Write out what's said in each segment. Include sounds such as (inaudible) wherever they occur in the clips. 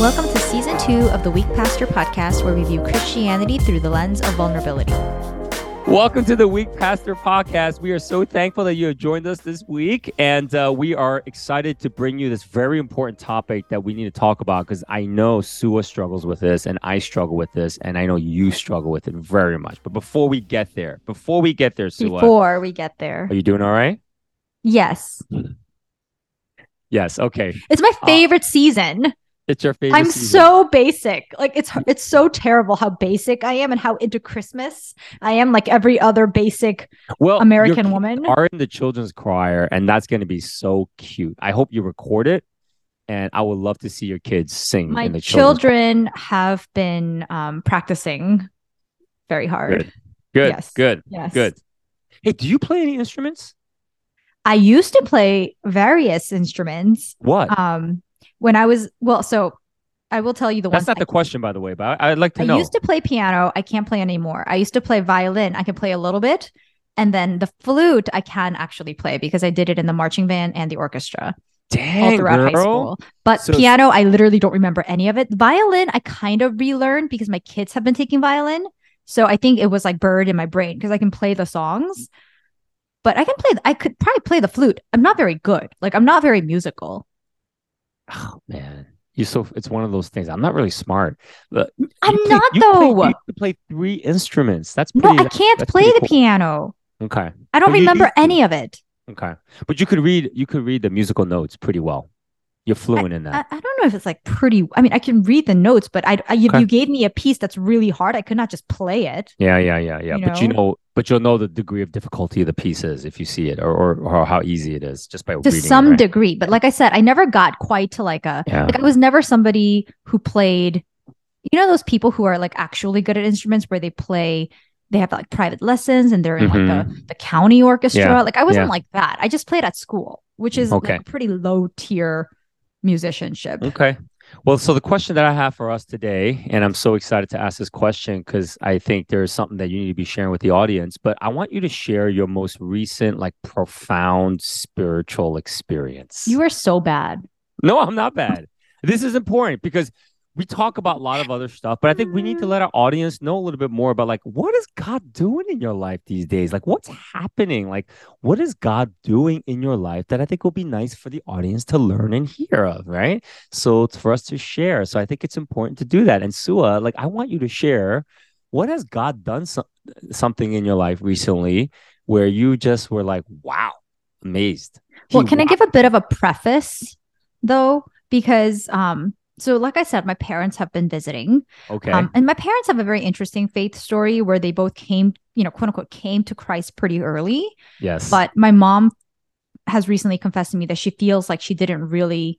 Welcome to season two of the Weak Pastor podcast, where we view Christianity through the lens of vulnerability. Welcome to the Weak Pastor podcast. We are so thankful that you have joined us this week, and uh, we are excited to bring you this very important topic that we need to talk about because I know Suah struggles with this, and I struggle with this, and I know you struggle with it very much. But before we get there, before we get there, Suah, Before we get there, are you doing all right? yes, Yes. Okay. it's my favorite season. It's your favorite. I'm season. so basic. Like it's it's so terrible how basic I am and how into Christmas I am. Like every other basic well American woman. Are in the children's choir, and that's going to be so cute. I hope you record it, and I would love to see your kids sing. My in the children's children have been um, practicing very hard. Good. Good. Yes. Good. Yes. Good. Hey, do you play any instruments? I used to play various instruments. What? Um, when I was well, so I will tell you the That's one. That's not the question, by the way, but I, would like to I know. I used to play piano. I can't play anymore. I used to play violin. I can play a little bit. And then the flute, I can actually play because I did it in the marching band and the orchestra all throughout girl. high school. But So- piano, I literally don't remember any of it. Violin, I kind of relearned because my kids have been taking violin. So I think it was like bird in my brain because I can play the songs. But I can play, I could probably play the flute. I'm not very good. Like, I'm not very musical. Oh man, you so it's one of those things. I'm not really smart. But I'm you play- not, you play- though. you play three instruments. That's No. I can't play the cool. piano. Okay. I don't you remember used to. any of it. Okay. But you could read. You could read the musical notes pretty well. You're fluent in that. I don't know if it's like pretty. I mean, I can read the notes, but I, I if Okay. you gave me a piece that's really hard, I could not just play it. yeah, yeah, yeah, yeah. you but you know? know, but you'll know the degree of difficulty of the pieces if you see it, or or, or how easy it is just by to reading. some it, right? degree. But like I said, I never got quite to like a Yeah. like I was never somebody who played. You know those people who are like actually good at instruments where they play. They have like private lessons and they're in like the, the county orchestra. Mm-hmm. Yeah, Like I wasn't yeah. like that. I just played at school, which is Okay. like pretty low tier musicianship. Okay. Well, so the question that I have for us today, and I'm so excited to ask this question because I think there's something that you need to be sharing with the audience, but I want you to share your most recent, like profound spiritual experience. You are so bad. no, I'm not bad. This is important because we talk about a lot of other stuff, but I think we need to let our audience know a little bit more about like what is God doing in your life these days? Like what's happening? Like what is God doing in your life that I think will be nice for the audience to learn and hear of, right? So it's for us to share. So I think it's important to do that. And Suah, like I want you to share what has God done so- something in your life recently where you just were like, wow, amazed. Well, He can I give a bit of a preface though? Because um, so like I said, my parents have been visiting. Okay. Um, and my parents have a very interesting faith story where they both came, you know, quote unquote, came to Christ pretty early. yes. But my mom has recently confessed to me that she feels like she didn't really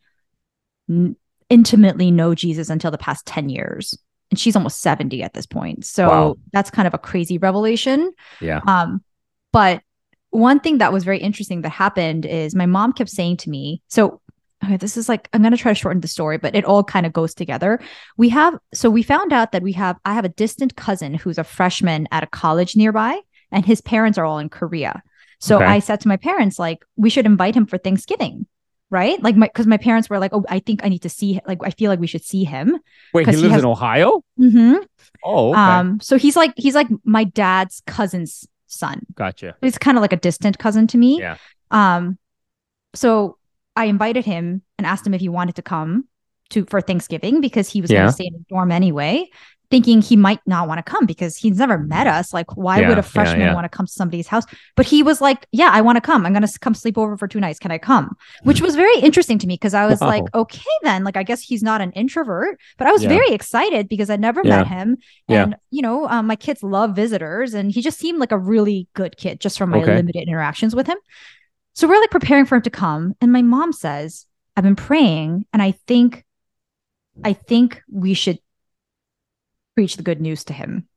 n- intimately know Jesus until the past 10 years. And she's almost 70 at this point. So Wow. that's kind of a crazy revelation. yeah. Um, but one thing that was very interesting that happened is my mom kept saying to me, so okay, this is like I'm gonna try to shorten the story, but it all kind of goes together. We have so we found out that we have I have a distant cousin who's a freshman at a college nearby, and his parents are all in Korea. So Okay. I said to my parents, like, we should invite him for Thanksgiving. Right, like my because my parents were like, "Oh, I think I need to see. Like, I feel like we should see him." Wait, he 'cause he lives has- in Ohio? hmm Oh, okay. Um, so he's like he's like my dad's cousin's son gotcha. he's kind of like a distant cousin to me. Yeah. Um, so I invited him and asked him if he wanted to come to for Thanksgiving because he was Yeah. going to stay in the dorm anyway, thinking he might not want to come because he's never met us. Like, why Yeah, would a freshman yeah. want to come to somebody's house? But he was like, "Yeah, I want to come. I'm going to come sleep over for two nights. Can I come?" Which was very interesting to me because I was like, "Okay, then. Like, I guess he's not an introvert." But I was very excited because I never met him, and you know, um, my kids love visitors, and he just seemed like a really good kid just from my Okay. limited interactions with him. So we're like preparing for him to come, and my mom says, "I've been praying, and I think, I think we should preach the good news to him."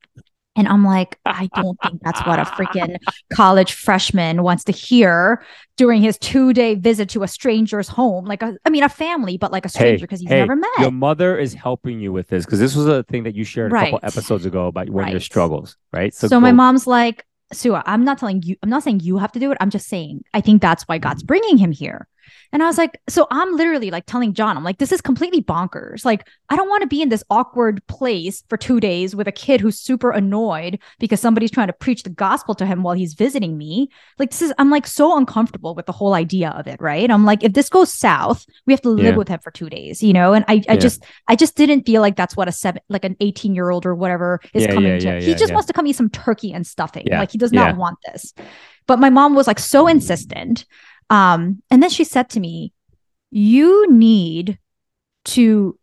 And I'm like, I don't think that's what a freaking college freshman wants to hear during his two day visit to a stranger's home. Like, a, I mean, a family, but like a stranger because he's hey, never met. Your mother is helping you with this because this was a thing that you shared a couple episodes ago about one of your struggles, right? So, my go- mom's like, Suah, I'm not telling you, I'm not saying you have to do it. I'm just saying, I think that's why God's bringing him here. And I was like, so I'm literally like telling John, I'm like, this is completely bonkers. Like, I don't want to be in this awkward place for two days with a kid who's super annoyed because somebody's trying to preach the gospel to him while he's visiting me. Like, this is, I'm like so uncomfortable with the whole idea of it. Right. I'm like, if this goes south, we have to live Yeah. with him for two days, you know? And I, I Yeah. just, I just didn't feel like that's what a seven, like an 18 year old or whatever is Yeah, coming to. he just wants to come eat some turkey and stuffing. Like, he does not want this. But my mom was like so insistent. Um, and then she said to me, You need to,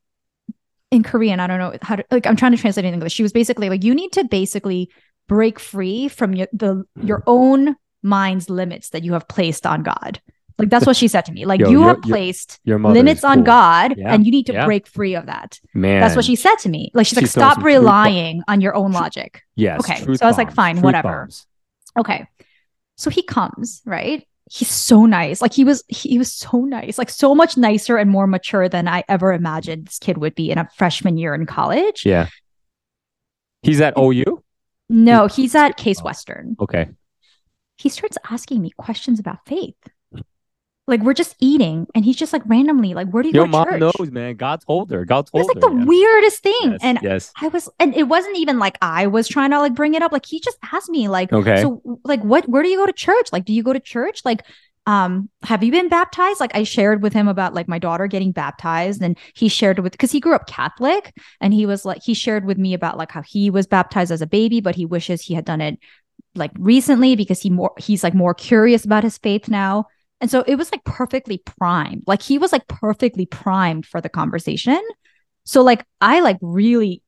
in Korean, I don't know how to, like, I'm trying to translate it in English. She was basically like, You need to basically break free from your, the, your own mind's limits that you have placed on God. Like, that's what she said to me. Like, Yo, you have placed Your mother limits is on. God Yeah, and you need to yeah. break free of that. Man, That's what she said to me. Like, she's like, She's Stop relying on your own logic. Yes. Okay, so I was like, fine, truth whatever. bombs. Okay. So he comes, right? He's so nice. Like he was he was so nice. Like so much nicer and more mature than I ever imagined this kid would be in a freshman year in college. Yeah. He's at OU. No, he's at Case Oh. Western. Okay. He starts asking me questions about faith. Like we're just eating and he's just like randomly like where do you Your go to mom church? knows, man. God told her. God told was It's like her. the yeah. weirdest thing. Yes, And yes. I was, and it wasn't even like I was trying to like bring it up. Like he just asked me, like, Okay. so like, what, where do you go to church? Like, do you go to church? Like, um, have you been baptized? Like, I shared with him about like my daughter getting baptized, and he shared with because he grew up Catholic, and he was like, he shared with me about like how he was baptized as a baby, but he wishes he had done it like recently because he more he's like more curious about his faith now. And so it was like perfectly primed. Like he was like perfectly primed for the conversation. So like I like really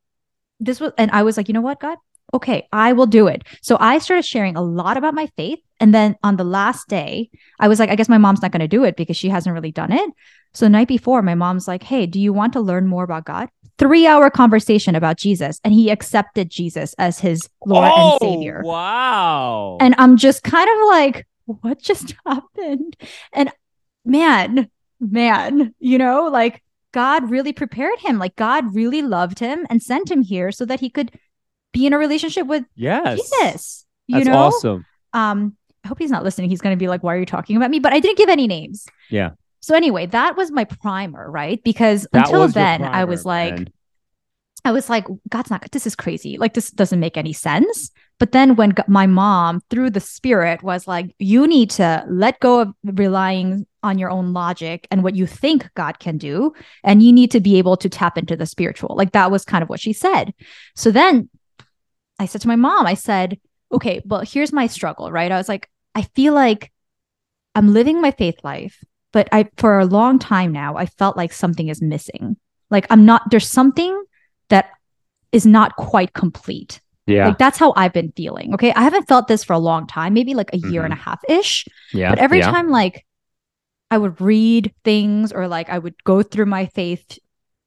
this was and I was like, you know what, God? Okay, I will do it. So I started sharing a lot about my faith. And then on the last day, I was like, I guess my mom's not going to do it because she hasn't really done it. So the night before, my mom's like, Hey, do you want to learn more about God? Three hour conversation about Jesus. And he accepted Jesus as his Lord oh, and Savior. Wow. And I'm just kind of like, what just (laughs) happened? And man, man, you know, like God really prepared him. Like God really loved him and sent him here so that he could be in a relationship with yes. Jesus. You That's know, awesome. um, I hope he's not listening. He's going to be like, why are you talking about me? But I didn't give any names. Yeah. So anyway, that was my primer, right? Because That until then, I was like, man. I was like, God's not, this is crazy. Like, this doesn't make any sense. But then when my mom, through the spirit, was like, you need to let go of relying on your own logic and what you think God can do. And you need to be able to tap into the spiritual. Like, that was kind of what she said. So then I said to my mom, I said, okay, well, here's my struggle, right? I was like, I feel like I'm living my faith life, but I, for a long time now, I felt like something is missing. Like, I'm not, there's something that is not quite complete. Yeah. Like that's how I've been feeling. Okay. I haven't felt this for a long time, maybe like a year and a half ish. yeah. But every yeah. time like I would read things or like I would go through my faith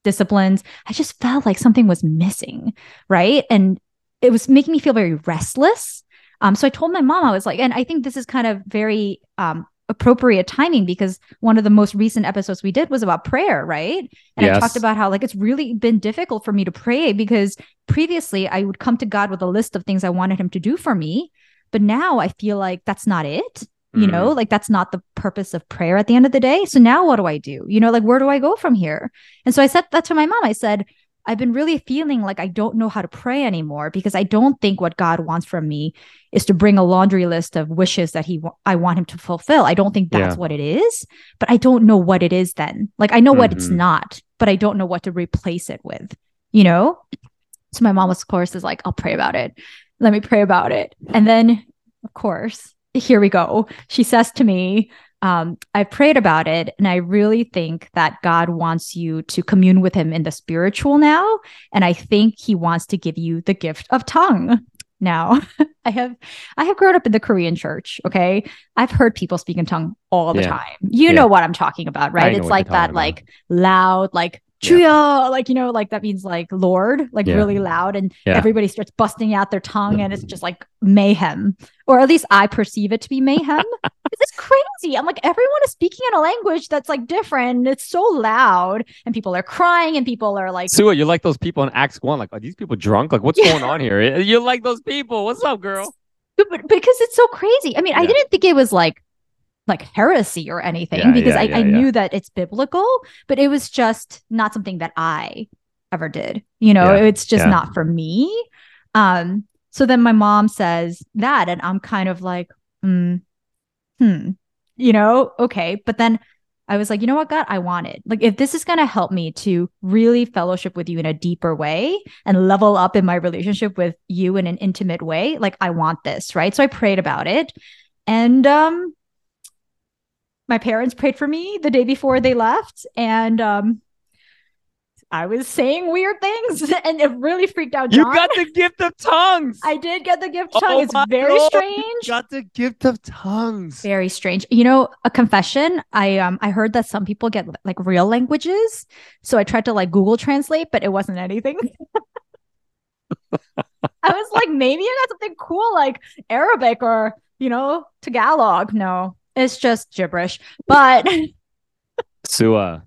disciplines, I just felt like something was missing. Right. And it was making me feel very restless. Um, so I told my mom, I was like, and I think this is kind of very um appropriate timing because one of the most recent episodes we did was about prayer, right? And I talked about how like it's really been difficult for me to pray because previously I would come to God with a list of things I wanted him to do for me, but now I feel like that's not it. You Mm. know, like that's not the purpose of prayer at the end of the day. So now what do I do? You know, like where do I go from here? And so I said that to my mom. I said, I've been really feeling like I don't know how to pray anymore because I don't think what God wants from me is to bring a laundry list of wishes that he wa- I want him to fulfill. I don't think that's Yeah. what it is, but I don't know what it is then. Like I know what it's Mhm. not, but I don't know what to replace it with. You know? So my mom, of course, is like, I'll pray about it. Let me pray about it. And then, of course, here we go. She says to me, um, I prayed about it, and I really think that God wants you to commune with Him in the spiritual now. And I think He wants to give you the gift of tongue. Now, (laughs) I have I have grown up in the Korean church. Okay, I've heard people speak in tongue all the Yeah. time. You Yeah. know what I'm talking about, right? It's like that, about. like loud, like Yeah. Chuya, like you know, like that means like Lord, like Yeah. really loud, and Yeah. everybody starts busting out their tongue, and it's mm-hmm. just like mayhem, or at least I perceive it to be mayhem. (laughs) this is crazy. I'm like, everyone is speaking in a language that's like different. It's so loud, and people are crying, and people are like, Suah, you're like those people in Acts One. Like, are these people drunk? Like, what's Yeah. going on here? (laughs) You're like those people. What's up, girl? but, but- because it's so crazy. I mean, I didn't think it was like like heresy or anything Yeah, because yeah, I, yeah, I knew that it's biblical, but it was just not something that I ever did. You know, it's just not for me. Um, so then my mom says that, and I'm kind of like, hmm, hmm, you know, okay. But then I was like, you know what, God, I want it. Like, if this is going to help me to really fellowship with you in a deeper way and level up in my relationship with you in an intimate way, like, I want this. Right. So I prayed about it. And, um, my parents prayed for me the day before they left. And, um, I was saying weird things (laughs) and it really freaked out You John. got the gift of tongues. I did get the gift Oh tongue. it's very Lord, strange. You got the gift of tongues. very strange you know a confession i um i heard that some people get like real languages so i tried to like google translate but it wasn't anything (laughs) i was like maybe i got something cool like arabic or you know tagalog no it's just gibberish but (laughs) Suah,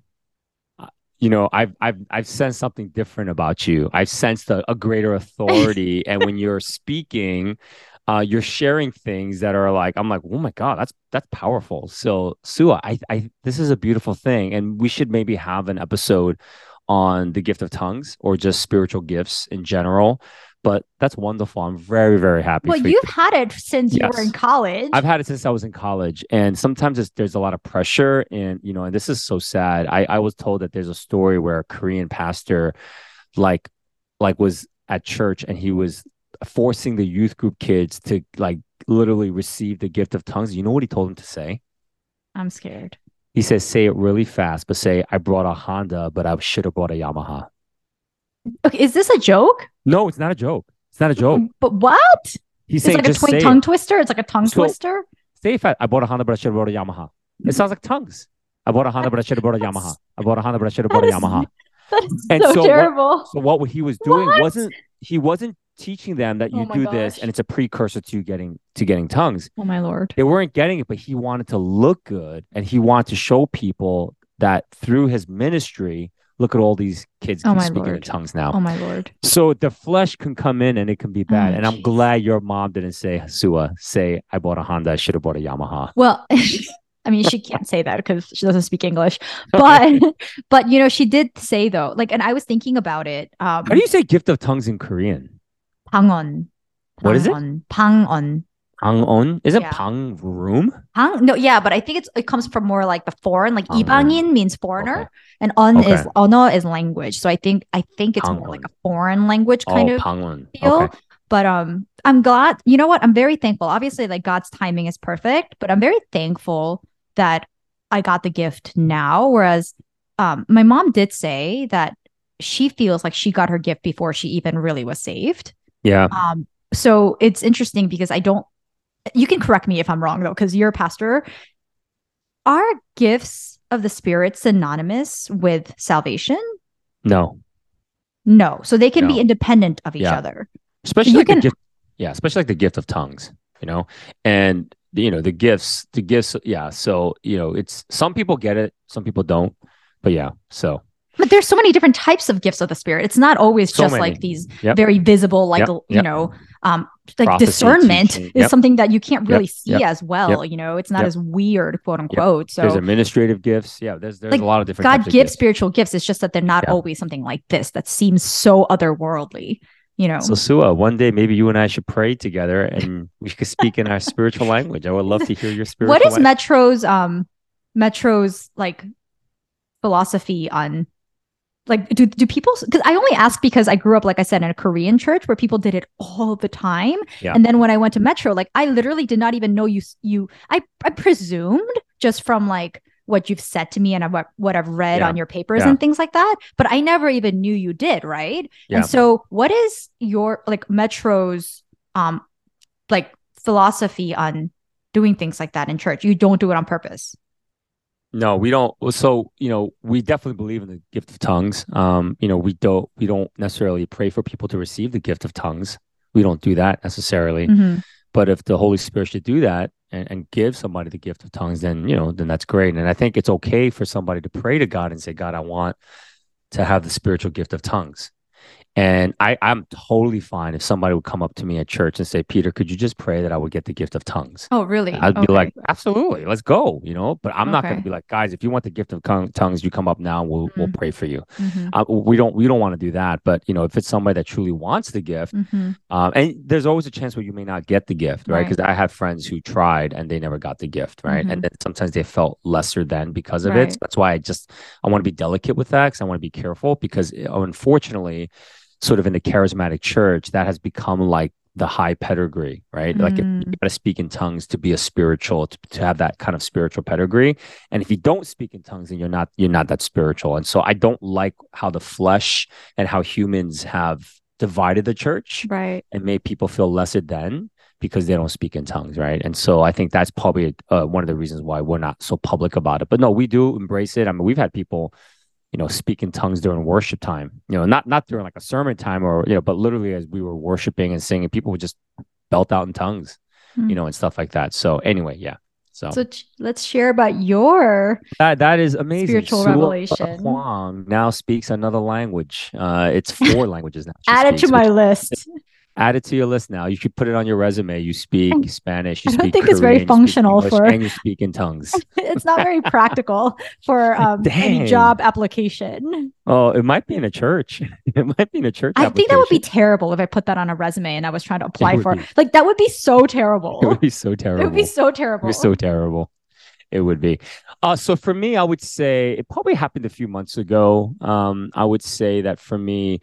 uh, you know, I've I've I've sensed something different about you. I've sensed a, a greater authority, (laughs) and when you're speaking, uh, you're sharing things that are like, I'm like, oh my god, that's that's powerful. So, Suah, I I this is a beautiful thing, and we should maybe have an episode on the gift of tongues or just spiritual gifts in general. But that's wonderful. I'm very very happy. well for you. you've had it since you were in college I've had it since I was in college, and sometimes it's, there's a lot of pressure, and you know, and this is so sad. I I was told that there's a story where a Korean pastor, like, like was at church and he was forcing the youth group kids to like literally receive the gift of tongues. You know what he told them to say? i'm scared He says, "Say it really fast, but say I brought a Honda, but I should have brought a Yamaha." okay is this a joke No, it's not a joke. It's not a joke. (laughs) but what He's it's saying like a twi- tongue it. twister it's like a tongue So- twister Say it fast. I bought a Honda, but I should have bought a Yamaha. It sounds like tongues. I bought a Honda, but I should have brought a Yamaha. I bought a Honda, but I should have brought a Yamaha. (laughs) that is And so, so what- terrible So what he was doing What? wasn't he wasn't teaching them that you Oh do this and it's a precursor to getting to getting tongues. oh my lord They weren't getting it, but he wanted to look good and he wanted to show people that through his ministry, Look at all these kids oh speaking Lord. in tongues now. Oh my Lord. So the flesh can come in and it can be oh bad. Oh, and I'm glad your mom didn't say, Suah, say, I bought a Honda. I should have bought a Yamaha. Well, (laughs) I mean, she can't say that because she doesn't speak English. (laughs) But but you know, she did say though, like, and I was thinking about it. Um, How do you say gift of tongues in Korean? Pangon. What is it? 방언. Pang'on is it yeah. Pang room? Pang no, yeah, but I think it's it comes from more like the foreign, like Ibangin means foreigner, okay. and on okay. is ono is language. So I think I think it's Pang-on. more like a foreign language oh, kind oh, of feel. Okay. But um, I'm glad. You know what? I'm very thankful. Obviously, like God's timing is perfect, but I'm very thankful that I got the gift now. Whereas, um, my mom did say that she feels like she got her gift before she even really was saved. Yeah. Um. So it's interesting because I don't you can correct me if I'm wrong though, because you're a pastor. Are gifts of the Spirit synonymous with salvation? No. No. So they can be independent of each Yeah. other. Especially you like can- the gift. Yeah, especially like the gift of tongues, you know? And you know, the gifts, the gifts, yeah. So, you know, it's some people get it, some people don't. But yeah, so But there's so many different types of gifts of the spirit. It's not always So just many. like these Yep. very visible, like Yep, you yep. know, um, like Prophecy, discernment is something that you can't really see as well. You know, it's not as weird, quote unquote. So there's administrative gifts. Yeah, there's there's Like, a lot of different God gives gifts. spiritual gifts. It's just that they're not always something like this that seems so otherworldly. You know, So Suah, one day maybe you and I should pray together and we could speak in our spiritual (laughs) language. I would love to hear your spiritual what is language. Metro's um Metro's like philosophy on like do do people because I only ask because I grew up like I said in a Korean church where people did it all the time Yeah. and then when I went to Metro like I literally did not even know you you I I presumed just from like what you've said to me and what what I've read Yeah. on your papers Yeah. and things like that but I never even knew you did right and so what is your like Metro's um like philosophy on doing things like that in church you don't do it on purpose No, we don't. So, you know, we definitely believe in the gift of tongues. Um, you know, we don't we don't necessarily pray for people to receive the gift of tongues. We don't do that necessarily. Mhm. But if the Holy Spirit should do that and, and give somebody the gift of tongues, then you know, then that's great. And I think it's okay for somebody to pray to God and say, God, I want to have the spiritual gift of tongues. And I, I'm totally fine if somebody would come up to me at church and say, Peter, could you just pray that I would get the gift of tongues? Oh, really? I'd be like, absolutely, let's go, you know. But I'm not going to be like, guys, if you want the gift of tongue- tongues, you come up now, and we'll we'll Mm. pray for you. Mhm, Uh, we don't we don't want to do that. But you know, if it's somebody that truly wants the gift, mhm. um, and there's always a chance where you may not get the gift, right? Right. Because I have friends who tried and they never got the gift, right? And then sometimes they felt lesser than because of Right. it. So that's why I just I want to be delicate with that because I want to be careful because unfortunately, sort of in the charismatic church, that has become like the high pedigree, right? Like if you Mm. got to speak in tongues to be a spiritual, to, to have that kind of spiritual pedigree. And if you don't speak in tongues, then you're not you're not that spiritual. And so I don't like how the flesh and how humans have divided the church Right. and made people feel lesser than because they don't speak in tongues, right? And so I think that's probably uh, one of the reasons why we're not so public about it. But no, we do embrace it. I mean, we've had people, you know, speak in tongues during worship time. You know, not not during like a sermon time or you know, but literally as we were worshiping and singing, people would just belt out in tongues, Hmm. you know, and stuff like that. So anyway, yeah. So, So ch- let's share about your that that is amazing. Spiritual Suah revelation. Huang now speaks another language. Uh, it's four (laughs) languages now. add it to my which- list. Add it to your list now. You should put it on your resume. You speak Spanish. You I don't think it's very Korean, you speak functional English, for- and you speak in tongues. (laughs) it's not very practical for (laughs) um, any job application. Oh, it might be in a church. (laughs) It might be in a church. I think that would be terrible if I put that on a resume and I was trying to apply for be. Like that would be so terrible. It would be so terrible. It would be so It terrible. would be so terrible. It would be. Uh, so for me, I would say it probably happened a few months ago. Um, I would say that for me,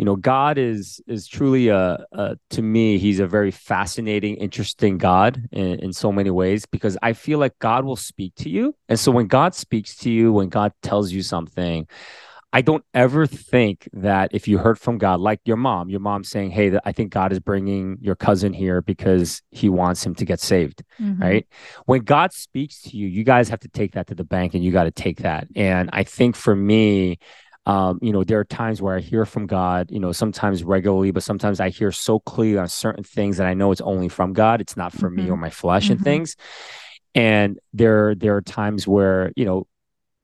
you know, God is is truly a, a to me, he's a very fascinating, interesting God in, in so many ways because I feel like God will speak to you. And so when God speaks to you, when God tells you something, I don't ever think that if you heard from God, like your mom, your mom saying, Hey, I think God is bringing your cousin here because he wants him to get saved Mhm. right? When God speaks to you, you guys have to take that to the bank and you got to take that. And I think for me, um, you know, there are times where I hear from God, you know, sometimes regularly, but sometimes I hear so clearly on certain things that I know it's only from God. It's not for me Mhm. or my flesh and Mhm. things. And there, there are times where, you know,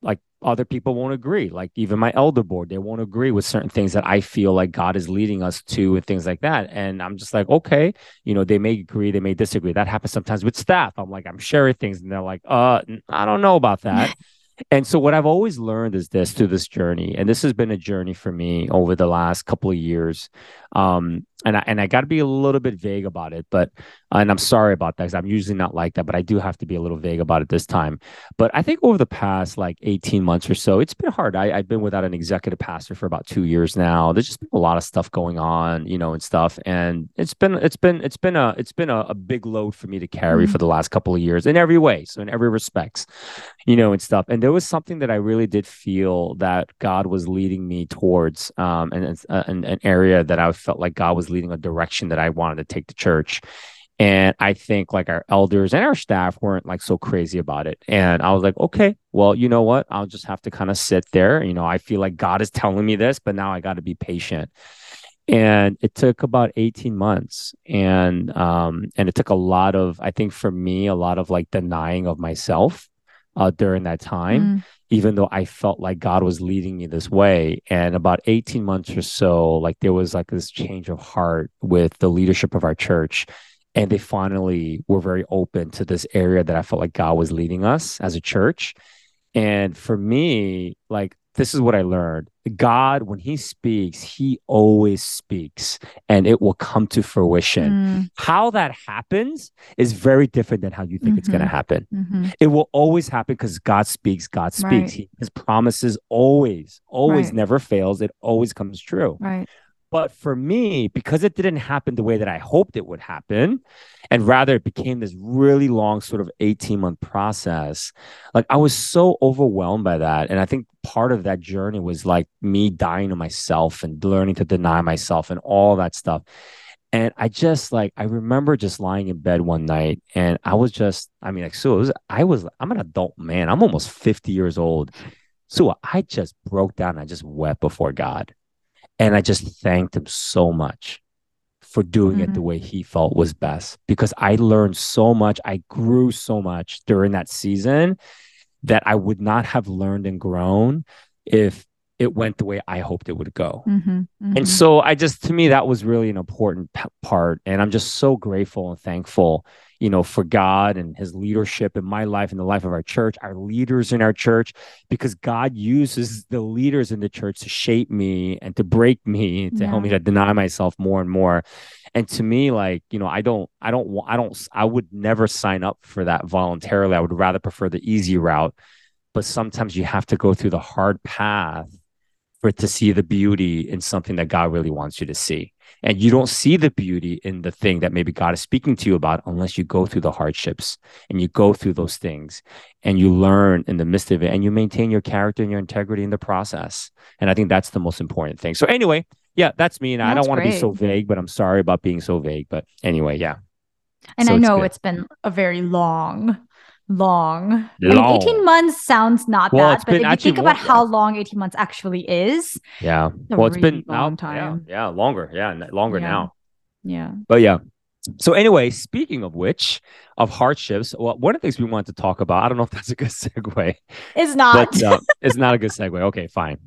like other people won't agree. Like even my elder board, they won't agree with certain things that I feel like God is leading us to and things like that. And I'm just like, okay, you know, they may agree, they may disagree. That happens sometimes with staff. I'm like, I'm sharing things, and they're like, uh, I don't know about that. (laughs) and so what I've always learned is this through this journey, and this has been a journey for me over the last couple of years. Um, and I and I got to be a little bit vague about it, but and I'm sorry about that because I'm usually not like that, but I do have to be a little vague about it this time. But I think over the past like 18 months or so, it's been hard. I, I've been without an executive pastor for about two years now. There's just been a lot of stuff going on, you know, and stuff. And it's been it's been it's been a it's been a, a big load for me to carry Mhm. for the last couple of years in every way. So in every respects, you know, and stuff. And there was something that I really did feel that God was leading me towards, um, uh, an, an area that I felt like God was leading a direction that I wanted to take the church. And I think like our elders and our staff weren't like so crazy about it. And I was like, okay, well, you know what? I'll just have to kind of sit there. You know, I feel like God is telling me this, but now I got to be patient. And it took about 18 months. And um, and it took a lot of, I think for me, a lot of like denying of myself uh during that time Mm. Even though I felt like God was leading me this way. And about 18 months or so, like there was like this change of heart with the leadership of our church. And they finally were very open to this area that I felt like God was leading us as a church. And for me, like, this is what I learned God, when He speaks, He always speaks and it will come to fruition. Mm. How that happens is very different than how you think it's going to happen Mhm. it will always happen because God speaks, God speaks. Right. He, his promises always, always Right. never fails. It always comes true. Right. But for me, because it didn't happen the way that I hoped it would happen, and rather it became this really long sort of 18 month process, like I was so overwhelmed by that. And I think part of that journey was like me dying to myself and learning to deny myself and all that stuff. And I just like I remember just lying in bed one night and I was just I mean like it was, I was I'm an adult man. I'm almost 50 years old. So I just broke down. I just wept before God. And I just thanked him so much for doing it the way he felt was best because I learned so much. I grew so much during that season that I would not have learned and grown if it went the way I hoped it would go. Mm-hmm, mm-hmm. And so I just, to me, that was really an important p- part. And I'm just so grateful and thankful, you know, for God and his leadership in my life and the life of our church, our leaders in our church, because God uses the leaders in the church to shape me and to break me, to Yeah. help me to deny myself more and more. And to me, like, you know, I don't, I don't, I don't, I would never sign up for that voluntarily. I would rather prefer the easy route. But sometimes you have to go through the hard path for it to see the beauty in something that God really wants you to see. And you don't see the beauty in the thing that maybe God is speaking to you about unless you go through the hardships and you go through those things and you learn in the midst of it and you maintain your character and your integrity in the process. And I think that's the most important thing. So, anyway, yeah, that's me. And I don't want to be so vague, but I'm sorry about being so vague. But anyway, yeah. And So I know good. it's been a very long, long. I mean, 18 months sounds not Well, that, it's but if you think about how long 18 months actually is, Yeah. well, it's really been now, long yeah, time. yeah, longer. Yeah, longer Yeah. now. yeah. But yeah. So anyway, speaking of which, of hardships, well, one of the things we wanted to talk about, I don't know if that's a good (laughs) segue, It's not. but uh, it's not a good segue. Okay, fine.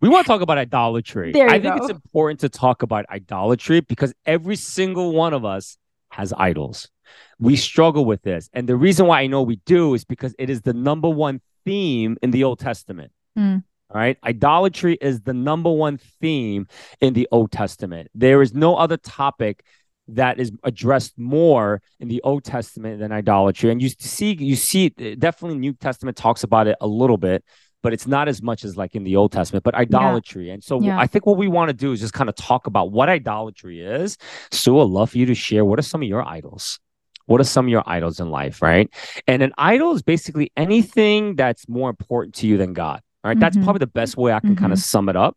We want to talk about idolatry. There you I think it's important to talk about idolatry because every single one of us has idols. We struggle with this. And the reason why I know we do is because it is the number one theme in the Old Testament. Mm. All right. Idolatry is the number one theme in the Old Testament. There is no other topic that is addressed more in the Old Testament than idolatry. And you see, you see, definitely New Testament talks about it a little bit, but it's not as much as like in the Old Testament. But idolatry, and so Yeah. I think what we want to do is just kind of talk about what idolatry is. Sue, I'd love for you to share what are some of your idols. What are some of your idols in life, right? And an idol is basically anything that's more important to you than God. All right. That's Mhm. probably the best way I can kind of sum it up.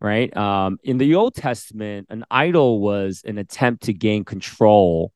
Right. Um, in the Old Testament, an idol was an attempt to gain control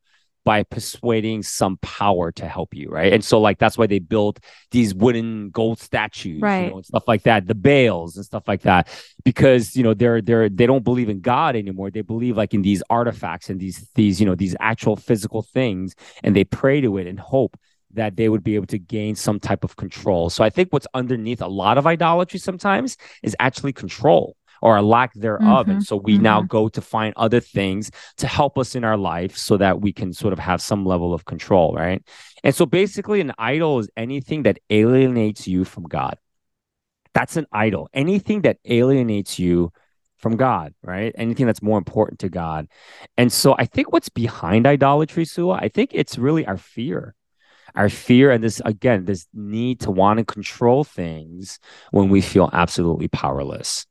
by persuading some power to help you. Right. And so, like, that's why they built these wooden gold statues, Right. you know, and stuff like that, the Baals and stuff like that, because, you know, they're, they're, they don't believe in God anymore. They believe like in these artifacts and these, these, you know, these actual physical things, and they pray to it and hope that they would be able to gain some type of control. So I think what's underneath a lot of idolatry sometimes is actually control or a lack thereof. And Mhm, so we now go to find other things to help us in our life so that we can sort of have some level of control, right? And so basically, an idol is anything that alienates you from God. That's an idol. Anything that alienates you from God, right? Anything that's more important to God. And so I think what's behind idolatry, Suah, I think it's really our fear. Our fear and this again, this need to want to control things when we feel absolutely powerless.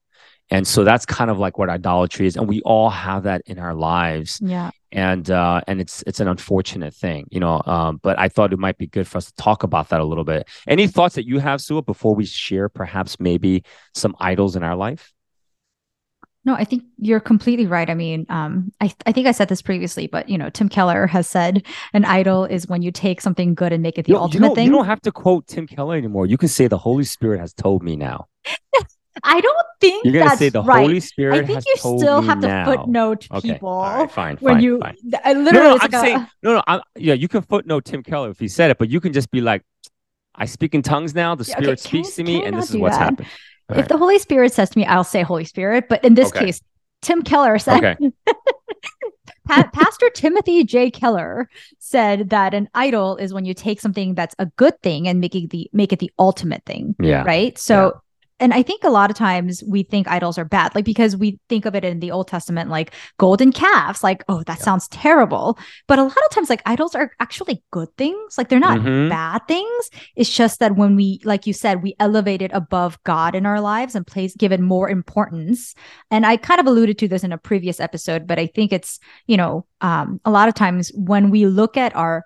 And so that's kind of like what idolatry is. And we all have that in our lives Yeah. and uh, and it's it's an unfortunate thing, you know. Um, but I thought it might be good for us to talk about that a little bit. Any thoughts that you have, Sue, before we share perhaps maybe some idols in our life? No, I think you're completely right. I mean, um, I, I think I said this previously, but you know, Tim Keller has said an idol is when you take something good and make it the you ultimate thing. you don't have to quote Tim Keller anymore. You can say the Holy Spirit has told me now. (laughs) I don't think You're gonna that's say the right. Holy Spirit I think you still have to now. footnote Okay, people right, fine, when fine, you fine. I literally no, it's I'm like a- no, no. I'm, yeah, you can footnote Tim Keller if he said it, but you can just be like, I speak in tongues now. The Yeah, okay, Spirit can speaks I- to me, and this is what's that? happened. All if right. the Holy Spirit says to me, I'll say Holy Spirit. But in this Okay. case, Tim Keller said, Okay. (laughs) Pa- Pastor Timothy J. Keller said that an idol is when you take something that's a good thing and make it the make it the ultimate thing, Yeah. right? So. And I think a lot of times we think idols are bad, like because we think of it in the Old Testament, like golden calves, like, oh, that Yeah. sounds terrible. But a lot of times, like idols are actually good things. Like they're not Mhm. bad things. It's just that when we, like you said, we elevate it above God in our lives and place give it more importance. And I kind of alluded to this in a previous episode, but I think it's, you know, um, a lot of times when we look at our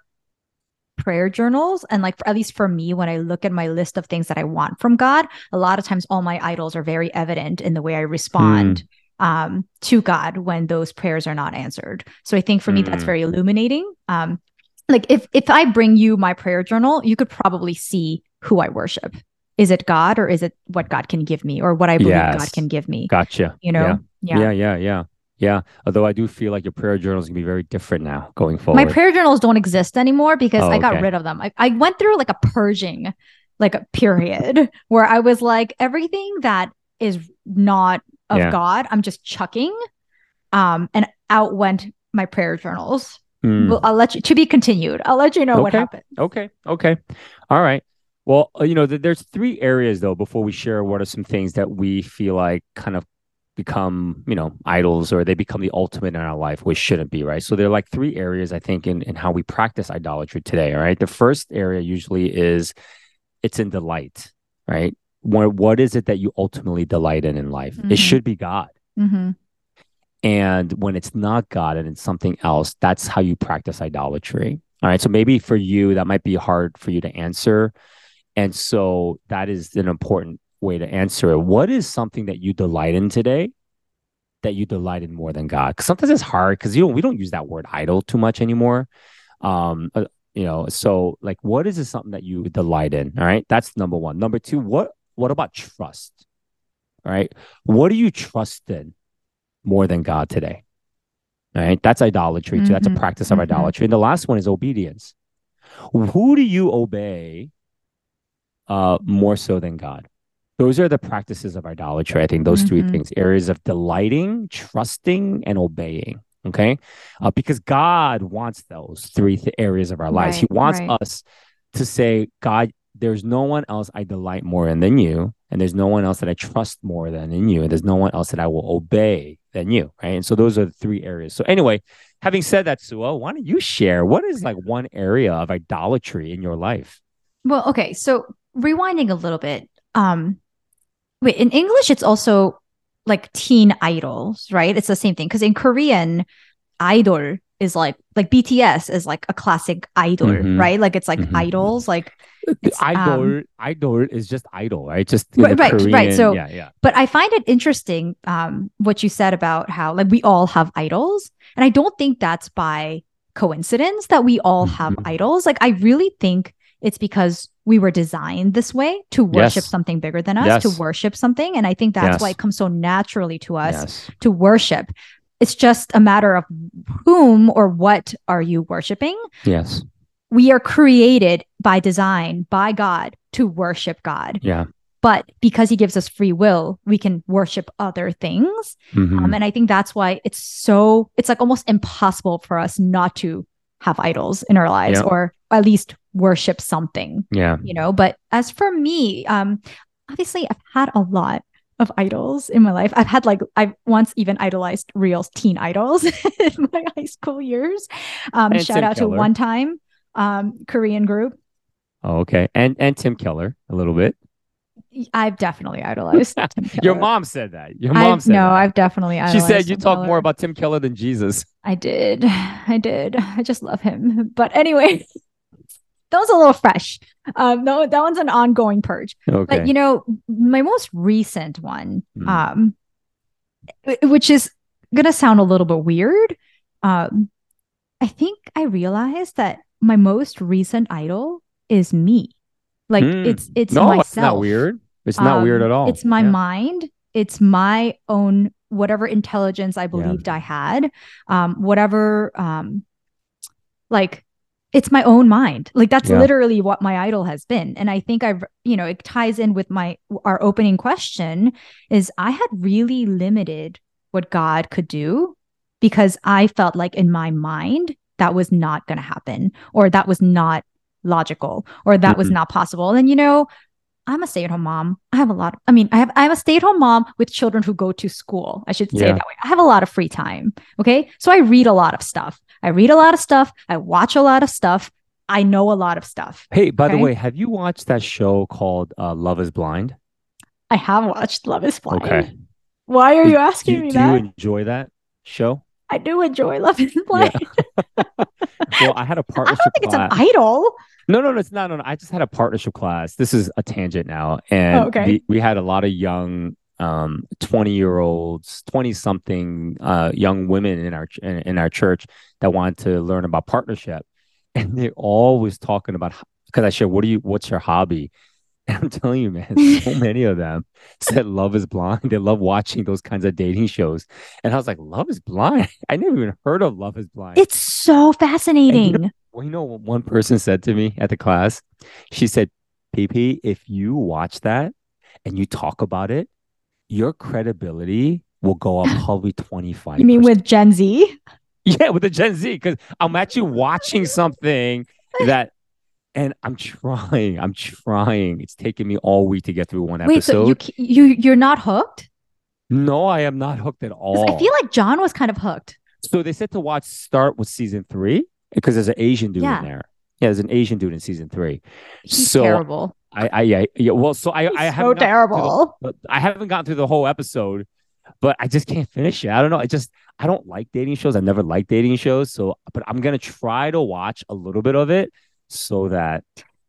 prayer journals. And like for, at least for me when i look at my list of things that i want from god a lot of times all my idols are very evident in the way i respond um, to god when those prayers are not answered. So i think for me that's Mm. very illuminating. Um, like if if i bring you my prayer journal you could probably see who i worship. Is it god or is it what god can give me or what i believe god can give me? Gotcha. you know? Yeah, yeah, yeah, yeah. Although I do feel like your prayer journal is gonna be very different now going forward. My prayer journals don't exist anymore because Oh, I got okay. rid of them. I, I went through like a purging, like a period (laughs) where I was like, everything that is not of Yeah. God, I'm just chucking. Um, and out went my prayer journals. Hmm. Well, I'll let you to be continued. I'll let you know what happened. Okay. Okay. All right. Well, uh, you know, th- there's three areas though before we share what are some things that we feel like kind of become, you know, idols or they become the ultimate in our life, which shouldn't be, right? So there are like three areas I think in, in how we practice idolatry today. All right. The first area usually is it's in delight, right? What what is it that you ultimately delight in in life? Mhm. It should be God. Mm-hmm. And when it's not God and it's something else, that's how you practice idolatry. All right. So maybe for you, that might be hard for you to answer. And so that is an important way to answer it. What is something that you delight in today that you delight in more than God? Because sometimes it's hard because you know we don't use that word idol too much anymore. Um, uh, you know, so like what is it something that you delight in? All right. That's number one. Number two, what what about trust? All right. What do you trust in more than God today? All right. That's idolatry too. That's a Mhm, practice of mhm. idolatry. And the last one is obedience. Who do you obey uh, more so than God? Those are the practices of idolatry. I think those three Mhm. things areas of delighting, trusting, and obeying. Okay. Uh, because God wants those three th- areas of our lives. he wants right. us to say, God, there's no one else I delight more in than you. And there's no one else that I trust more than in you. And there's no one else that I will obey than you. Right. And so those are the three areas. So, anyway, having said that, Suah, why don't you share what is like one area of idolatry in your life? Well, okay. So rewinding a little bit. Um, wait, in English, it's also like teen idols, right? It's the same thing. Because in Korean, idol is like like BTS is like a classic idol, Mhm. right? Like it's like Mhm. idols, like idol, um, idol is just idol, right? Just in Right, the right, right. So- yeah, yeah. but I find it interesting um what you said about how like we all have idols. And I don't think that's by coincidence that we all have Mhm. idols. Like I really think it's because we were designed this way to worship Yes. something bigger than us, Yes. to worship something. And I think that's why it comes so naturally to us Yes. to worship. It's just a matter of whom or what are you worshiping? Yes. We are created by design by God to worship God. Yeah. But because he gives us free will, we can worship other things. Mhm. Um, and I think that's why it's so, it's like almost impossible for us not to have idols in our lives or at least worship something, yeah. you know? But as for me, um, obviously I've had a lot of idols in my life. I've had like, I've once even idolized real teen idols (laughs) in my high school years. Um, And shout Tim out Keller. to one time um, Korean group. Oh, okay. And and Tim Keller a little bit. I've definitely idolized. (laughs) Your mom said that. Your mom I've, said no, that. I've definitely idolized. she said you Tim talk Keller. more about Tim Keller than Jesus. I did. I did. I just love him. But anyway, that was a little fresh. Um, no, that one's an ongoing purge. Okay. But you know, my most recent one, Hmm. um, which is gonna sound a little bit weird. Um, I think I realized that my most recent idol is me. Like Hmm. it's it's no, myself. it's not weird. It's not weird Um, at all. It's my Yeah. mind. It's my own whatever intelligence I believed I had. Um, whatever um like it's my own mind. Like that's Yeah. literally what my idol has been. And I think I've you know, it ties in with my our opening question is I had really limited what God could do because I felt like in my mind that was not going to happen or that was not logical or that was Mhm. not possible. And you know, I'm a stay-at-home mom. I have a lot. Of, I mean, I have I'm a stay-at-home mom with children who go to school. I should say Yeah. it that way. I have a lot of free time. Okay. So I read a lot of stuff. I read a lot of stuff. I watch a lot of stuff. I know a lot of stuff. Hey, by the way, have you watched that show called uh, Love Is Blind? I have watched Love is Blind. Okay. Why are you asking do, me do that? Do you enjoy that show? I do enjoy Love is Blind. (laughs) Well, I had a (laughs) partnership I don't think it's an idol. No, no, no, it's not. No, no. I just had a partnership class. This is a tangent now. And Oh, okay. the- we had a lot of young, um, 20 year olds, 20 something, uh, young women in our, ch- in, our church that wanted to learn about partnership. (laughs) And they're always talking about, because I said, what do you, what's your hobby? (laughs) And I'm telling you, man, so (laughs) many of them said Love is Blind. They love watching those kinds of dating shows. And I was like, Love is Blind? I never even heard of Love is Blind. It's so fascinating. Well, you know what one person said to me at the class? She said, PP, if you watch that and you talk about it, your credibility will go up (laughs) probably 25. You mean with Gen Z? (laughs) Yeah, with the Gen Z, because I'm actually watching something that, and I'm trying. I'm trying. It's taking me all week to get through one Wait, so episode. you you you're not hooked? no, I am not hooked at all. I feel like John was kind of hooked. so they said to watch start with season three because there's an Asian dude Yeah. in there. Yeah, there's an Asian dude in season three. He's So, terrible. I, I, yeah, yeah. Well, so I, I haven't gotten through the- terrible. I haven't gotten through the whole episode, but I just can't finish it. I don't know. I just I don't like dating shows. I never liked dating shows. So, but I'm gonna try to watch a little bit of it so that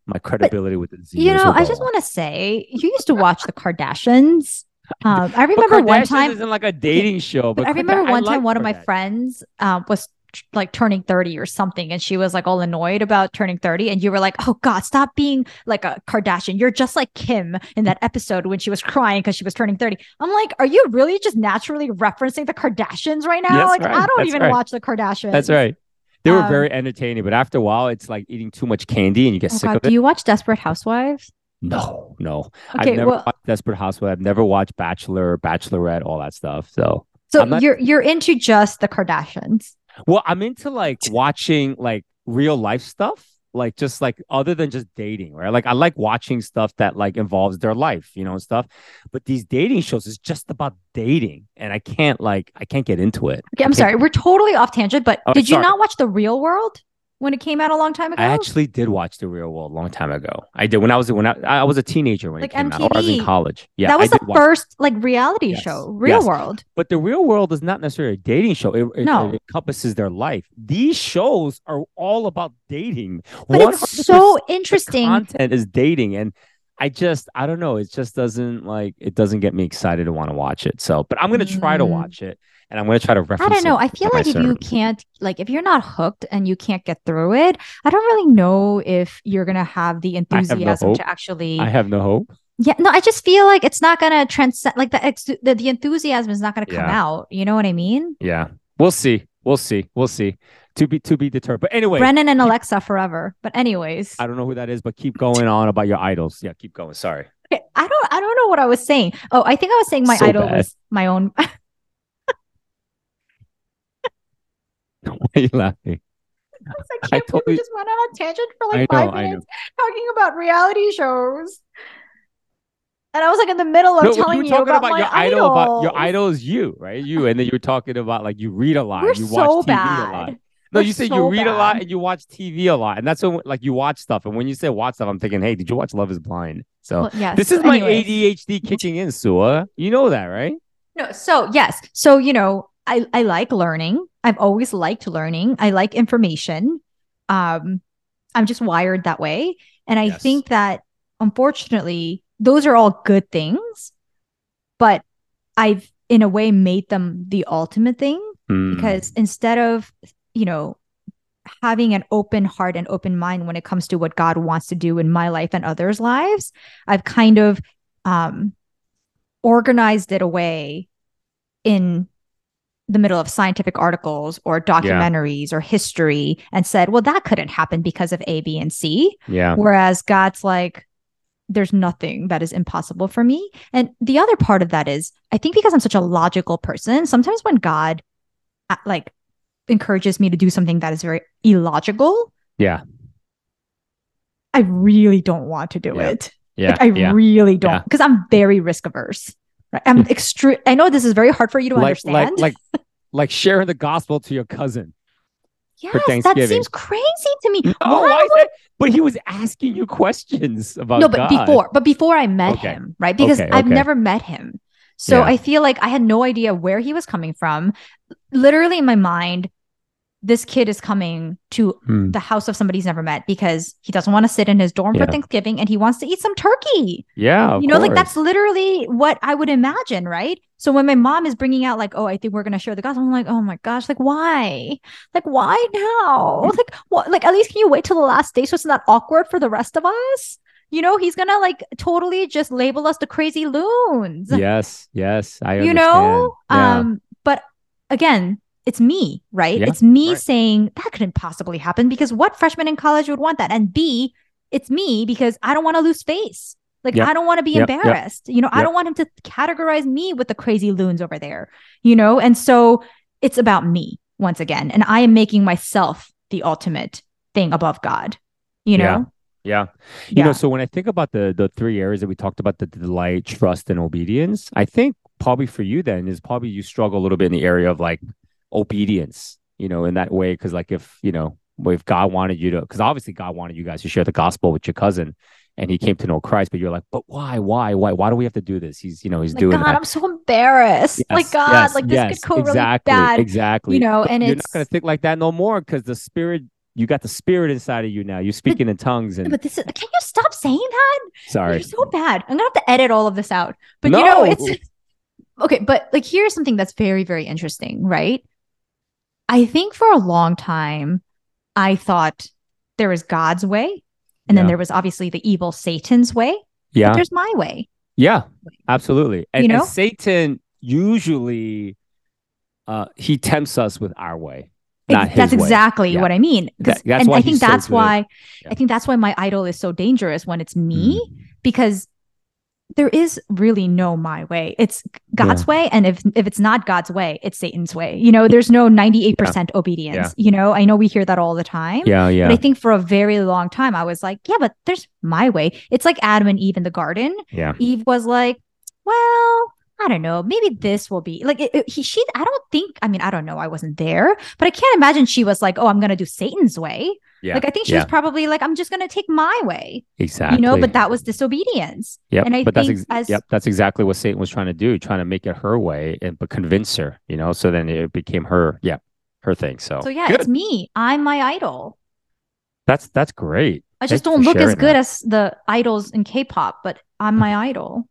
my credibility with the Z. You know, I just want to say you used to watch the Kardashians. Um, I remember one time isn't like a dating show, but, But I remember one like time one of my friends um, was like turning 30 or something and she was like all annoyed about turning 30 and you were like oh god stop being like a kardashian you're just like kim in that episode when she was crying because she was turning 30 i'm like are you really just naturally referencing the kardashians right now like right. i don't That's even right. watch the kardashians That's right. They were Um, very entertaining, but after a while, it's like eating too much candy and you get oh sick god of do you watch desperate housewives No, no. okay I've never well watched Desperate Housewives. I've never watched Bachelor, Bachelorette, all that stuff. So so not- you're you're into just the kardashians Well, I'm into like watching like real life stuff, like just like other than just dating, right? Like I like watching stuff that like involves their life, you know, and stuff. But these dating shows is just about dating, and I can't like I can't get into it. okay i'm sorry we're totally off tangent but Oh, did you sorry. not watch the real world when it came out a long time ago I actually did watch The Real World a long time ago. I did when I was when I, I was a teenager when Like it came out, or I was in MTV. college. Yeah, that was I the first like reality Yes. show, Real Yes. World. But the real world is not necessarily a dating show. It, it- No. it encompasses their life. These shows are all about dating. But it's so interesting. content is dating and i just i don't know it just doesn't like it doesn't get me excited to want to watch it so but i'm gonna try to Mm. watch it and i'm gonna try to reference. I don't know. I feel like if you can't, like, if you're not hooked and you can't get through it, I don't really know if you're gonna have the have no enthusiasm to actually. i have no hope yeah, no, I just feel like it's not gonna transcend. Like the ex- the, the enthusiasm is not gonna come Yeah. out. You know what I mean? yeah we'll see we'll see we'll see to be to be determined but anyway Brennon and Alexa forever. But anyways, i don't know who that is but keep going on about your idols yeah keep going sorry I don't. I don't know what I was saying. Oh, I think I was saying my So idol bad. was my own. (laughs) (laughs) why are you laughing I I can't believe we totally- just went on a tangent for like know, five minutes talking about reality shows. And I was like in the middle of no, telling you you talking about, about, my your idol about your idol is you right you and then you were talking about like you read a lot We're you so watch tv a lot. No, We're you said so you read a lot and you watch TV a lot, and that's when like you watch stuff. And when you say watch stuff, I'm thinking, hey, did you watch Love Is Blind? So Well, yes. this is my anyways. ADHD kicking in, Suah. You know that, right? No, so yes. So, you know, I, I like learning. I've always liked learning. I like information. Um, I'm just wired that way. And I Yes. think that unfortunately, those are all good things, but I've in a way made them the ultimate thing Hmm. because instead of, you know, having an open heart and open mind when it comes to what God wants to do in my life and others' lives, I've kind of um, organized it away in the middle of scientific articles or documentaries or history and said, well, that couldn't happen because of A, B, and C. yeah, Whereas God's like, there's nothing that is impossible for me. And the other part of that is, I think because I'm such a logical person, sometimes when God uh, like encourages me to do something that is very illogical, yeah, I really don't want to do Yeah. it. yeah, Like, I yeah. really don't Yeah. because I'm very risk averse. Right? I'm extreme. I know this is very hard for you to like, understand. like, like, like sharing the gospel to your cousin. yes, that seems crazy to me. No, Why why is would- But he was asking you questions about no, but God. before, but before I met Okay. him, right? Because Okay, I've never met him. So Yeah. I feel like I had no idea where he was coming from. Literally in my mind, this kid is coming to Hmm. the house of somebody he's never met because he doesn't want to sit in his dorm Yeah. for Thanksgiving and he wants to eat some turkey. Yeah, you know, like that's literally what I would imagine, right? So when my mom is bringing out like, oh, I think we're gonna share the gospel, I'm like, oh my gosh, like why? Like why now? (laughs) Like what? Like at least can you wait till the last day so it's not awkward for the rest of us? You know, he's gonna like totally just label us the crazy loons. Yes, yes, I you understand. know, Yeah. um, but again. It's me, right? Yeah, it's me right. saying that couldn't possibly happen because what freshman in college would want that? And B, it's me because I don't want to lose face. Like Yep. I don't want to be Yep, yep, embarrassed. You know, I don't want him to categorize me with the crazy loons over there. You know, and so it's about me once again, and I am making myself the ultimate thing above God. You Yeah. know, Yeah. You Yeah. know, so when I think about the the three areas that we talked about, the delight, trust, and obedience, I think probably for you then is probably you struggle a little bit in the area of like obedience, you know, in that way. Cause like if, you know, if God wanted you to, because obviously God wanted you guys to share the gospel with your cousin and he came to know Christ, but you're like, but why, why, why, why do we have to do this? He's, you know, he's like doing God, that. I'm so embarrassed. like God, yes, like this yes, could go exactly, really bad. Exactly. You know, But and you're it's not gonna think like that no more because the spirit, you got the spirit inside of you now. You're speaking in tongues and but this is can you stop saying that? sorry. You're so bad. I'm gonna have to edit all of this out. But you know, it's okay. But like, here's something that's very, very interesting, right? I think for a long time, I thought there was God's way, and then there was obviously the evil Satan's way. Yeah. There's my way. Yeah, absolutely. And, You and know? Satan usually uh he tempts us with our way, not his that's exactly Yeah. what I mean. That- that's and I think he's so that's why Yeah. I think that's why my idol is so dangerous when it's me Mm. because there is really no my way. It's God's way, and if if it's not God's way, it's Satan's way. You know, there's no ninety eight percent obedience. You know, I know we hear that all the time. Yeah, yeah. But I think for a very long time, I was like, yeah, but there's my way. It's like Adam and Eve in the garden. yeah. Eve was like, well, I don't know. Maybe this will be like it, it- he. She. I don't think. I mean, I don't know. I wasn't there, but I can't imagine she was like, oh, I'm gonna do Satan's way. Yeah. Like I think she yeah, was probably like, I'm just gonna take my way. exactly. You know, but that was disobedience. Yeah. and I but that's think ex- as- yep, that's exactly what Satan was trying to do, trying to make it her way and but convince her, you know. So then it became her, yeah, her thing. So, So yeah, good. it's me. I'm my idol. that's that's great. I just Thank you don't look as good that. as the idols in K-pop, but I'm my idol.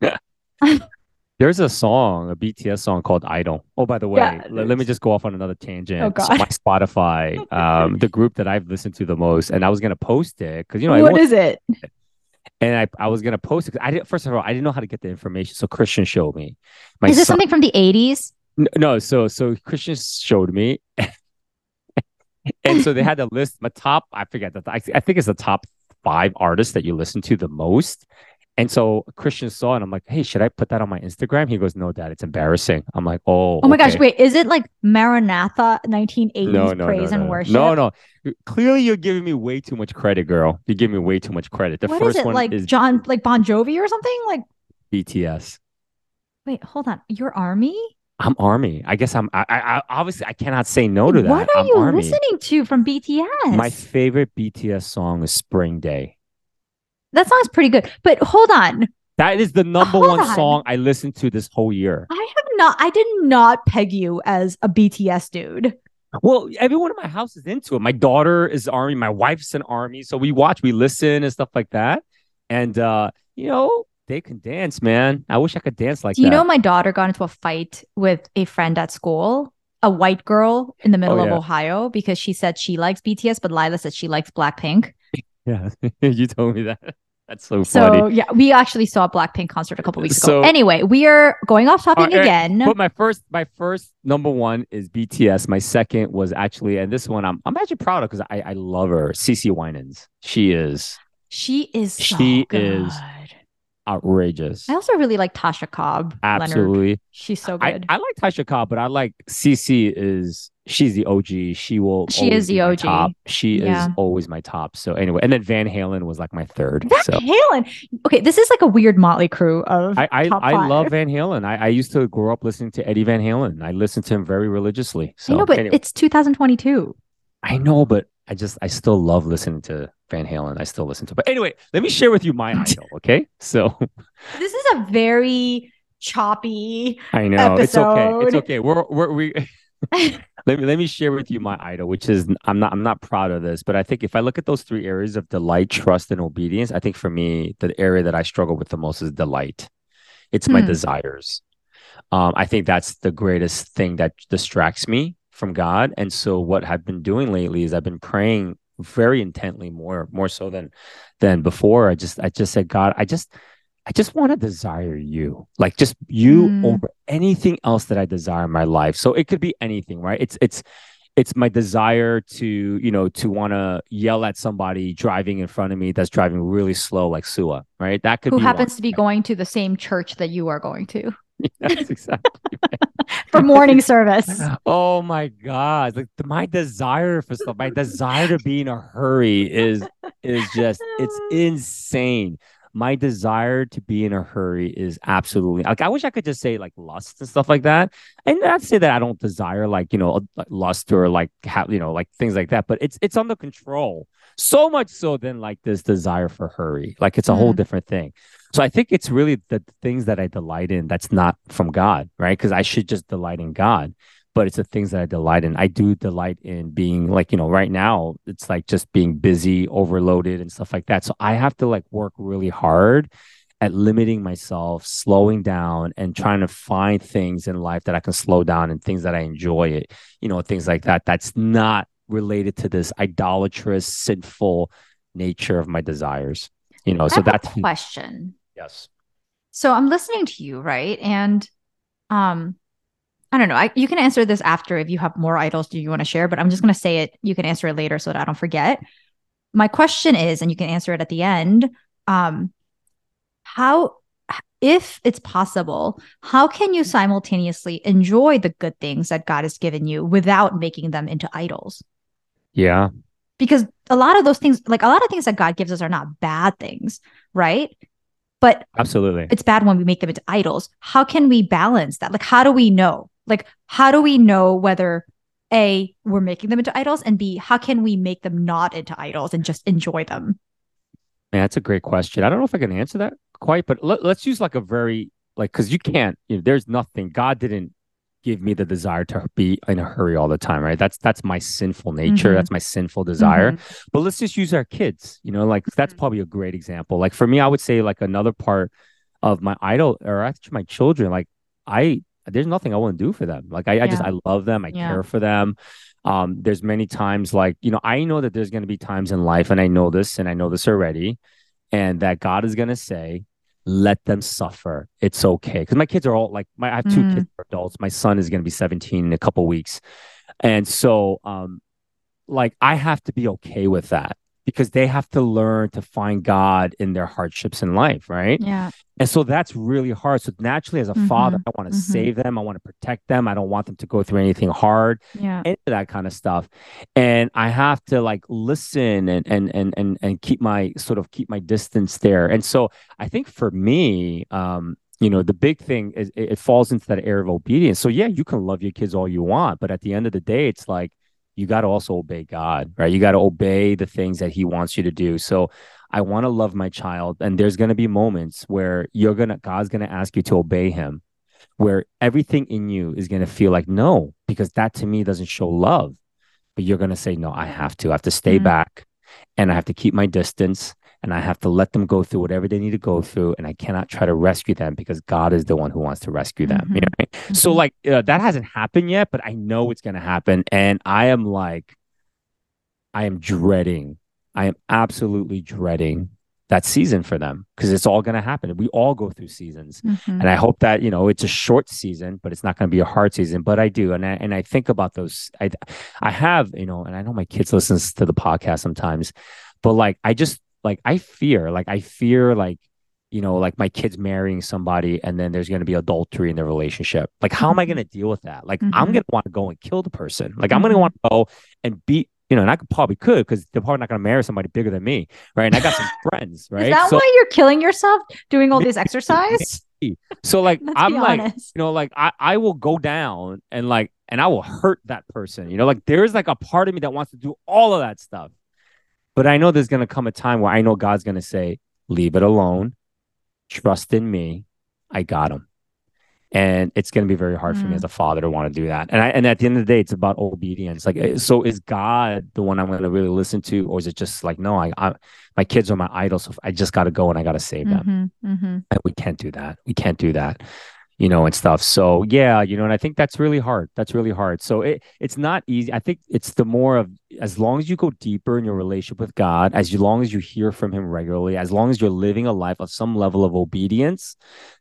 (laughs) There's a song, a BTS song called Idol. Oh, by the way, Yeah, le- let me just go off on another tangent. Oh, So God. my Spotify, (laughs) um, the group that I've listened to the most, and I was gonna post it because you know what is what it? and I, I was gonna post it 'cause I didn't first of all I didn't know how to get the information, so Christian showed me. My Is this son- something from the 80s? N- No, so so Christian showed me, (laughs) and so they had a list. My top, I forget that. I, I think it's the top five artists that you listen to the most. And so Christian saw, it and I'm like, "Hey, should I put that on my Instagram?" He goes, "No, Dad, it's embarrassing." I'm like, "Oh, Oh my gosh, wait, is it like Maranatha 1980s No, no, praise no, and no, worship? No, no. Clearly, you're giving me way too much credit, girl. You're giving me way too much credit. The What is first it one like is John like Bon Jovi or something? Like BTS. wait, hold on. Your army? I'm Army. I guess I'm. I, I I- obviously I cannot say no to that. What are I'm you Army. listening to from BTS? My favorite BTS song is Spring Day. That song's pretty good. But hold on. That is the number Hold one on. song I listened to this whole year. I have not I did not peg you as a BTS dude. Well, everyone in my house is into it. My daughter is army. My wife's an army. So we watch, we listen, and stuff like that. And uh, you know, they can dance, man. I wish I could dance like Do you that. know my daughter got into a fight with a friend at school, a white girl in the middle Oh, of. Ohio, because she said she likes BTS, but Lila said she likes Blackpink. Yeah, (laughs) you told me that. That's so So funny. yeah, we actually saw a Blackpink concert a couple weeks So- ago. Anyway, we are going off topic right, again. But my first, my first number one is BTS. My second was actually, and this one I'm, I'm actually proud of because I, I love her. CeCe Winans. She is she is so She good. is outrageous. I also really like Tasha Cobb. Leonard. Absolutely. She's so I, good. I like Tasha Cobb, but I like CC is she's the OG. She will She is the OG. top. She Yeah. is always my top. So anyway, and then Van Halen was like my third. Van so Halen. Okay, this is like a weird motley crew of I I, I love. Van Halen. I, I used to grow up listening to Eddie Van Halen. I listened to him very religiously. So I know, but anyway, it's 2022. I know, but I just I still love listening to Van Halen. I still listen to. But anyway, let me share with you my idol. (laughs) Okay, so This is a very choppy. I know it's okay. It's okay. We're we're we. (laughs) let me let me share with you my idol, which is I'm not I'm not proud of this, but I think if I look at those three areas of delight, trust, and obedience, I think for me the area that I struggle with the most is delight. It's my Hmm. desires. Um, I think that's the greatest thing that distracts me from God. And so what I've been doing lately is I've been praying very intently more more so than than before. I just I just said, God, I just I just want to desire you. Like just you Mm. over anything else that I desire in my life. So it could be anything, right? It's it's it's my desire to you know to want to yell at somebody driving in front of me that's driving really slow like Suah right that could be Who happens one. to be going to the same church that you are going to (laughs) That's exactly (laughs) for morning service. (laughs) oh my god like my desire for stuff my desire to be in a hurry is is just it's insane my desire to be in a hurry is absolutely like I wish I could just say like lust and stuff like that. And not say that I don't desire like you know lust or like have you know like things like that, but it's it's under control so much so than like this desire for hurry. Like it's a whole Mm. different thing. So I think it's really the things that I delight in that's not from God, right? Because I should just delight in God but it's the things that I delight in. I do delight in being like, you know, right now it's like just being busy, overloaded and stuff like that. So I have to like work really hard at limiting myself, slowing down and trying to find things in life that I can slow down and things that I enjoy it, you know, things like that. That's not related to this idolatrous, sinful nature of my desires. You know, I so that's question. yes. So I'm listening to you, right? And um I don't know. I, you can answer this after if you have more idols do you want to share, but I'm just going to say it. You can answer it later so that I don't forget. My question is, and you can answer it at the end. Um, how, if it's possible, how can you simultaneously enjoy the good things that God has given you without making them into idols? Yeah. Because a lot of those things, like a lot of things that God gives us, are not bad things, right? But Absolutely. it's bad when we make them into idols. How can we balance that? Like, how do we know? Like, how do we know whether A, we're making them into idols, and B, how can we make them not into idols and just enjoy them? Man, that's a great question. I don't know if I can answer that quite, but let, let's use like a very like because you can't. You know, there's nothing. God didn't give me the desire to be in a hurry all the time, right? That's that's my sinful nature. Mhm. That's my sinful desire. Mhm. But let's just use our kids. You know, like that's Mhm. probably a great example. Like for me, I would say like another part of my idol or actually my children. Like I, there's nothing I won't do for them. Like I, I just I love them. I Yeah. care for them. Um, there's many times like you know I know that there's going to be times in life, and I know this, and I know this already, and that God is going to say, let them suffer. It's okay. Because my kids are all like, my I have two Mm. kids are adults. My son is going to be 17 in a couple weeks, and so um, like I have to be okay with that because they have to learn to find God in their hardships in life, right? Yeah. And so that's really hard. So naturally, as a father, Mhm. I want to Mhm. save them. I want to protect them. I don't want them to go through anything hard Yeah. into that kind of stuff and i have to like listen and and and and, and keep my sort of keep my distance there and so i think for me um you know the big thing is it falls into that area of obedience so yeah you can love your kids all you want but at the end of the day it's like you got to also obey god right you got to obey the things that he wants you to do so i want to love my child and there's going to be moments where you're going to god's going to ask you to obey him where everything in you is going to feel like no, because that to me doesn't show love. But you're going to say, no, I have to. I have to stay Mhm. back and I have to keep my distance and I have to let them go through whatever they need to go through. And I cannot try to rescue them because God is the one who wants to rescue them. You know I mean? So, Mhm. like, uh, that hasn't happened yet, but I know it's going to happen. And I am like, I am dreading, I am absolutely dreading that season for them because it's all going to happen. We all go through seasons. Mhm. And I hope that, you know, it's a short season, but it's not going to be a hard season. But I do. And I, and I think about those. I, I have, you know, and I know my kids listens to the podcast sometimes, but like, I just like, I fear, like, I fear like, you know, like my kids marrying somebody and then there's going to be adultery in their relationship. Like, how am I going to deal with that? Like, I'm Mhm. going to want to go and kill the person. Like, I'm going to Mhm. want to go and beat, you know, and I could probably could because they're probably not going to marry somebody bigger than me. Right. And I got some friends. (laughs) Right. Is that So- why you're killing yourself doing all this Maybe, exercise? so like (laughs) I'm like, honest. you know, like I, I will go down and like and I will hurt that person. You know, like there is like a part of me that wants to do all of that stuff. But I know there's gonna come a time where I know God's gonna say, leave it alone, trust in me, I got him. And it's going to be very hard for me Mm. as a father to want to do that. And I, and at the end of the day, it's about obedience. Like, eh, so is God the one I'm going to really listen to, or is it just like, no, I, I my kids are my idols, so I just got to go and I got to save them Mhm. Mhm. and we can't do that. We can't do that. You know, and stuff. So yeah, you know, and I think that's really hard. That's really hard. So it it's not easy. I think it's the more of as long as you go deeper in your relationship with God, as long as you hear from Him regularly, as long as you're living a life of some level of obedience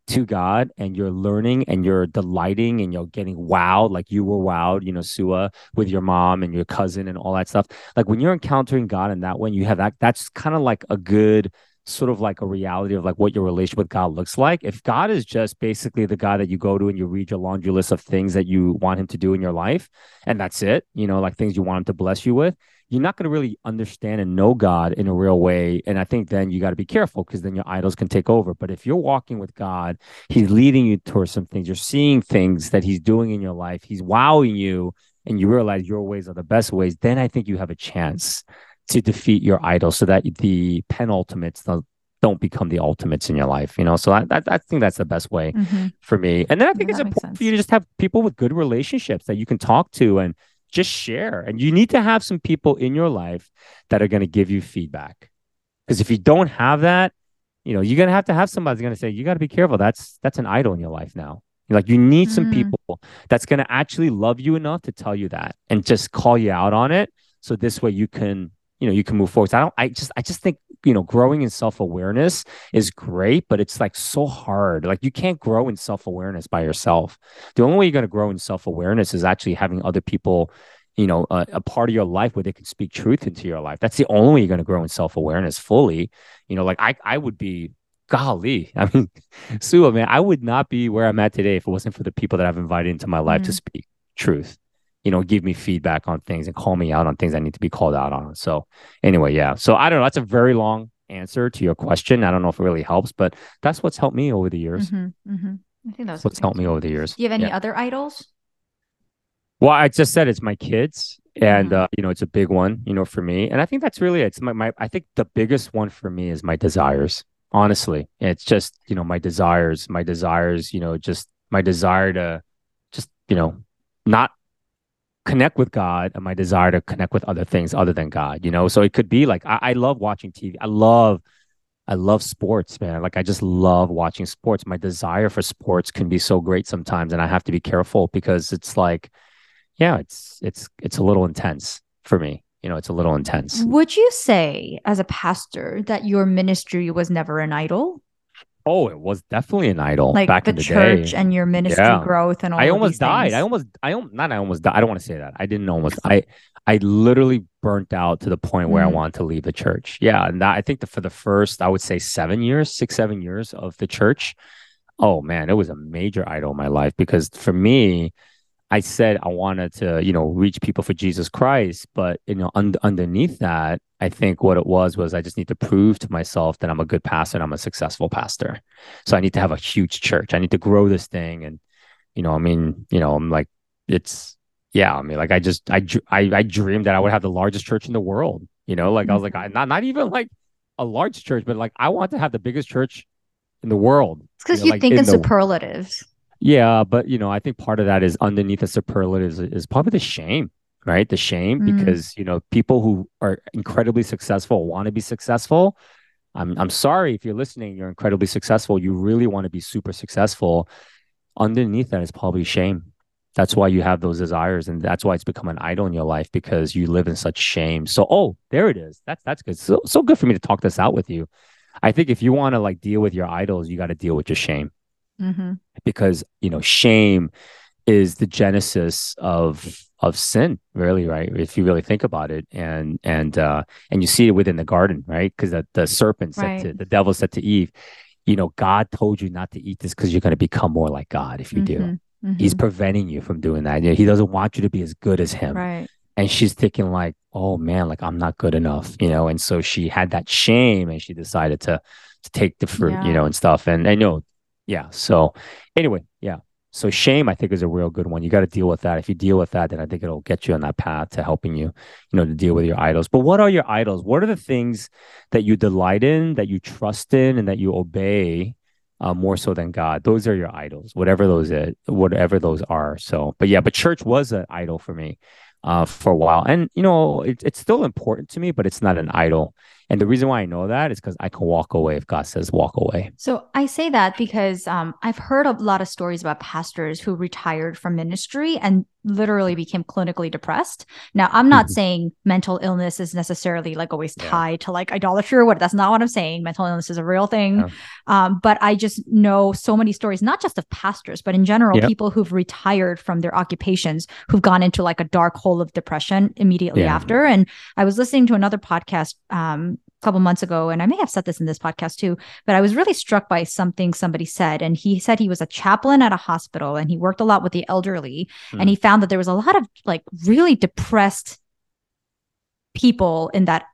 to God, and you're learning and you're delighting and you're getting wowed, like you were wowed, you know, Suah with your mom and your cousin and all that stuff. Like when you're encountering God in that way, you have that. That's kind of like a good sort of like a reality of like what your relationship with God looks like. If God is just basically the guy that you go to and you read your laundry list of things that you want him to do in your life, and that's it, you know, like things you want him to bless you with, you're not going to really understand and know God in a real way. And I think then you got to be careful because then your idols can take over. But if you're walking with God, He's leading you towards some things, you're seeing things that He's doing in your life, He's wowing you, and you realize your ways are the best ways, then I think you have a chance to defeat your idol so that the penultimates don't become the ultimates in your life, you know? So I, I, I think that's the best way mm-hmm. for me. And then I think yeah, it's important for you to just have people with good relationships that you can talk to and just share. And you need to have some people in your life that are going to give you feedback. Because if you don't have that, you know, you're going to have to have somebody that's going to say, you got to be careful. That's, that's an idol in your life now. Like you need some people that's going to actually love you enough to tell you that and just call you out on it. So this way you can you know you can move forward. So I don't. I just I just think you know growing in self awareness is great, but it's like so hard. Like you can't grow in self awareness by yourself. The only way you're going to grow in self awareness is actually having other people. You know, a, a part of your life where they can speak truth into your life. That's the only way you're going to grow in self awareness fully. You know, like I, I would be golly, I mean, (laughs) Sue, man, I would not be where I'm at today if it wasn't for the people that I've invited into my life mm-hmm. to speak truth you know, give me feedback on things and call me out on things I need to be called out on. So anyway, yeah. So I don't know. That's a very long answer to your question. I don't know if it really helps, but that's what's helped me over the years. Mm-hmm, mm-hmm. I think that's what's helped me over the years. Do you have any yeah. other idols? Well, I just said it's my kids, and mm-hmm. uh, you know, it's a big one, you know, for me. And I think that's really it's my, my I think the biggest one for me is my desires. Honestly, it's just you know my desires, my desires, you know, just my desire to just you know not connect with God and my desire to connect with other things other than God, you know? So it could be like, I, I love watching TV. I love, I love sports, man. Like I just love watching sports. My desire for sports can be so great sometimes. And I have to be careful because it's like, yeah, it's, it's, it's a little intense for me. You know, it's a little intense. Would you say as a pastor that your ministry was never an idol? Oh, it was definitely an idol like back the in the church day. and your ministry yeah. growth and all. That. I almost died. Things. I almost, I almost, not. I almost died. I don't want to say that. I didn't almost. I, I literally burnt out to the point where mm. I wanted to leave the church. Yeah, and that, I think that for the first, I would say seven years, six, seven years of the church. Oh man, it was a major idol in my life because for me, I said I wanted to, you know, reach people for Jesus Christ, but you know, un- underneath that, I think what it was was I just need to prove to myself that I'm a good pastor and I'm a successful pastor. So I need to have a huge church. I need to grow this thing, and you know, I mean, you know, I'm like, it's yeah. I mean, like I just I I, I dreamed that I would have the largest church in the world. You know, like I was like, mm-hmm. I, not not even like a large church, but like I want to have the biggest church in the world. It's because you, know, you like think in, in superlatives. Yeah, but you know, I think part of that is underneath the superlatives is, is probably the shame, right? The shame mm. because you know people who are incredibly successful want to be successful. I'm I'm sorry if you're listening, you're incredibly successful. You really want to be super successful. Underneath that is probably shame. That's why you have those desires, and that's why it's become an idol in your life because you live in such shame. So, oh, there it is. That's that's good. So so good for me to talk this out with you. I think if you want to like deal with your idols, you got to deal with your shame mm-hmm. because you know shame is the genesis of of sin really right if you really think about it and and uh and you see it within the garden right because the, the serpent said right. to the devil said to eve you know god told you not to eat this because you're going to become more like god if you mm-hmm. do mm-hmm. he's preventing you from doing that he doesn't want you to be as good as him right and she's thinking like oh man like i'm not good enough you know and so she had that shame and she decided to to take the fruit yeah. you know and stuff and i know yeah. So anyway, yeah. So shame, I think, is a real good one. You got to deal with that. If you deal with that, then I think it'll get you on that path to helping you, you know, to deal with your idols. But what are your idols? What are the things that you delight in, that you trust in, and that you obey uh, more so than God? Those are your idols, whatever those is, whatever those are. So, but yeah, but church was an idol for me uh, for a while, and you know, it, it's still important to me, but it's not an idol And the reason why I know that is because I can walk away if God says walk away. So I say that because um, I've heard a lot of stories about pastors who retired from ministry and literally became clinically depressed. Now, I'm not mm-hmm. saying mental illness is necessarily like always tied yeah. to like idolatry or what. That's not what I'm saying. Mental illness is a real thing. Yeah. Um, but I just know so many stories, not just of pastors, but in general, yep. people who've retired from their occupations who've gone into like a dark hole of depression immediately yeah. after. And I was listening to another podcast um, couple months ago, and I may have said this in this podcast too, but I was really struck by something somebody said. And he said he was a chaplain at a hospital and he worked a lot with the elderly. Mm. And he found that there was a lot of like really depressed people in that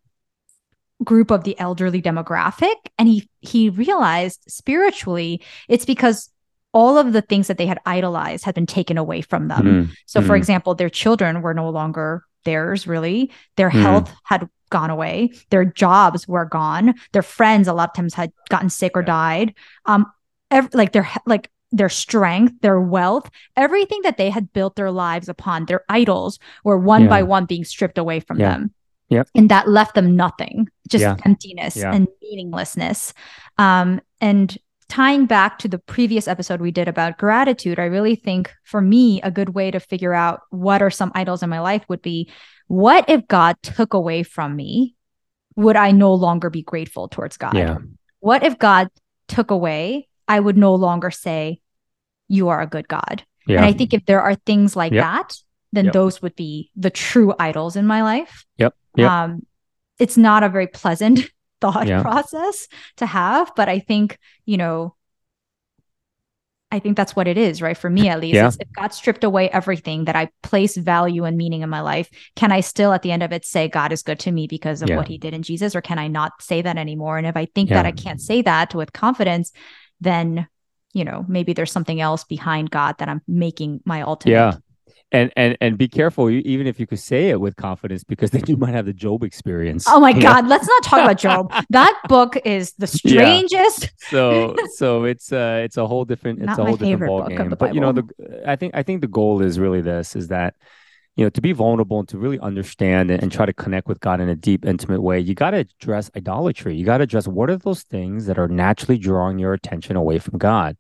group of the elderly demographic. And he he realized spiritually it's because all of the things that they had idolized had been taken away from them. Mm. So, mm. for example, their children were no longer theirs, really. Their mm. health had gone away. Their jobs were gone. Their friends a lot of times had gotten sick or yeah. died. Um, like their like their strength, their wealth, everything that they had built their lives upon, their idols were one yeah. by one being stripped away from yeah. them. Yep. And that left them nothing, just yeah. emptiness and meaninglessness. Um, and tying back to the previous episode we did about gratitude, I really think for me, a good way to figure out what are some idols in my life would be what if God took away from me? Would I no longer be grateful towards God? Yeah. What if God took away? I would no longer say, You are a good God. Yeah. And I think if there are things like yep. that, then yep. those would be the true idols in my life. Yep. yep. Um, it's not a very pleasant (laughs) thought yeah. process to have, but I think, you know, I think that's what it is, right? For me, at least, yeah. if God stripped away everything that I place value and meaning in my life, can I still, at the end of it, say God is good to me because of yeah. what He did in Jesus, or can I not say that anymore? And if I think yeah. that I can't say that with confidence, then you know maybe there's something else behind God that I'm making my ultimate yeah and and and be careful even if you could say it with confidence because then you might have the job experience. Oh my (laughs) god let's not talk about job. That book is the (laughs) strangest. Yeah. so so it's uh it's a whole different it's not a whole different ball game but you know the i think i think the goal is really this is that you know to be vulnerable and to really understand and, and try to connect with god in a deep intimate way you got to address idolatry. You got to address what are those things that are naturally drawing your attention away from god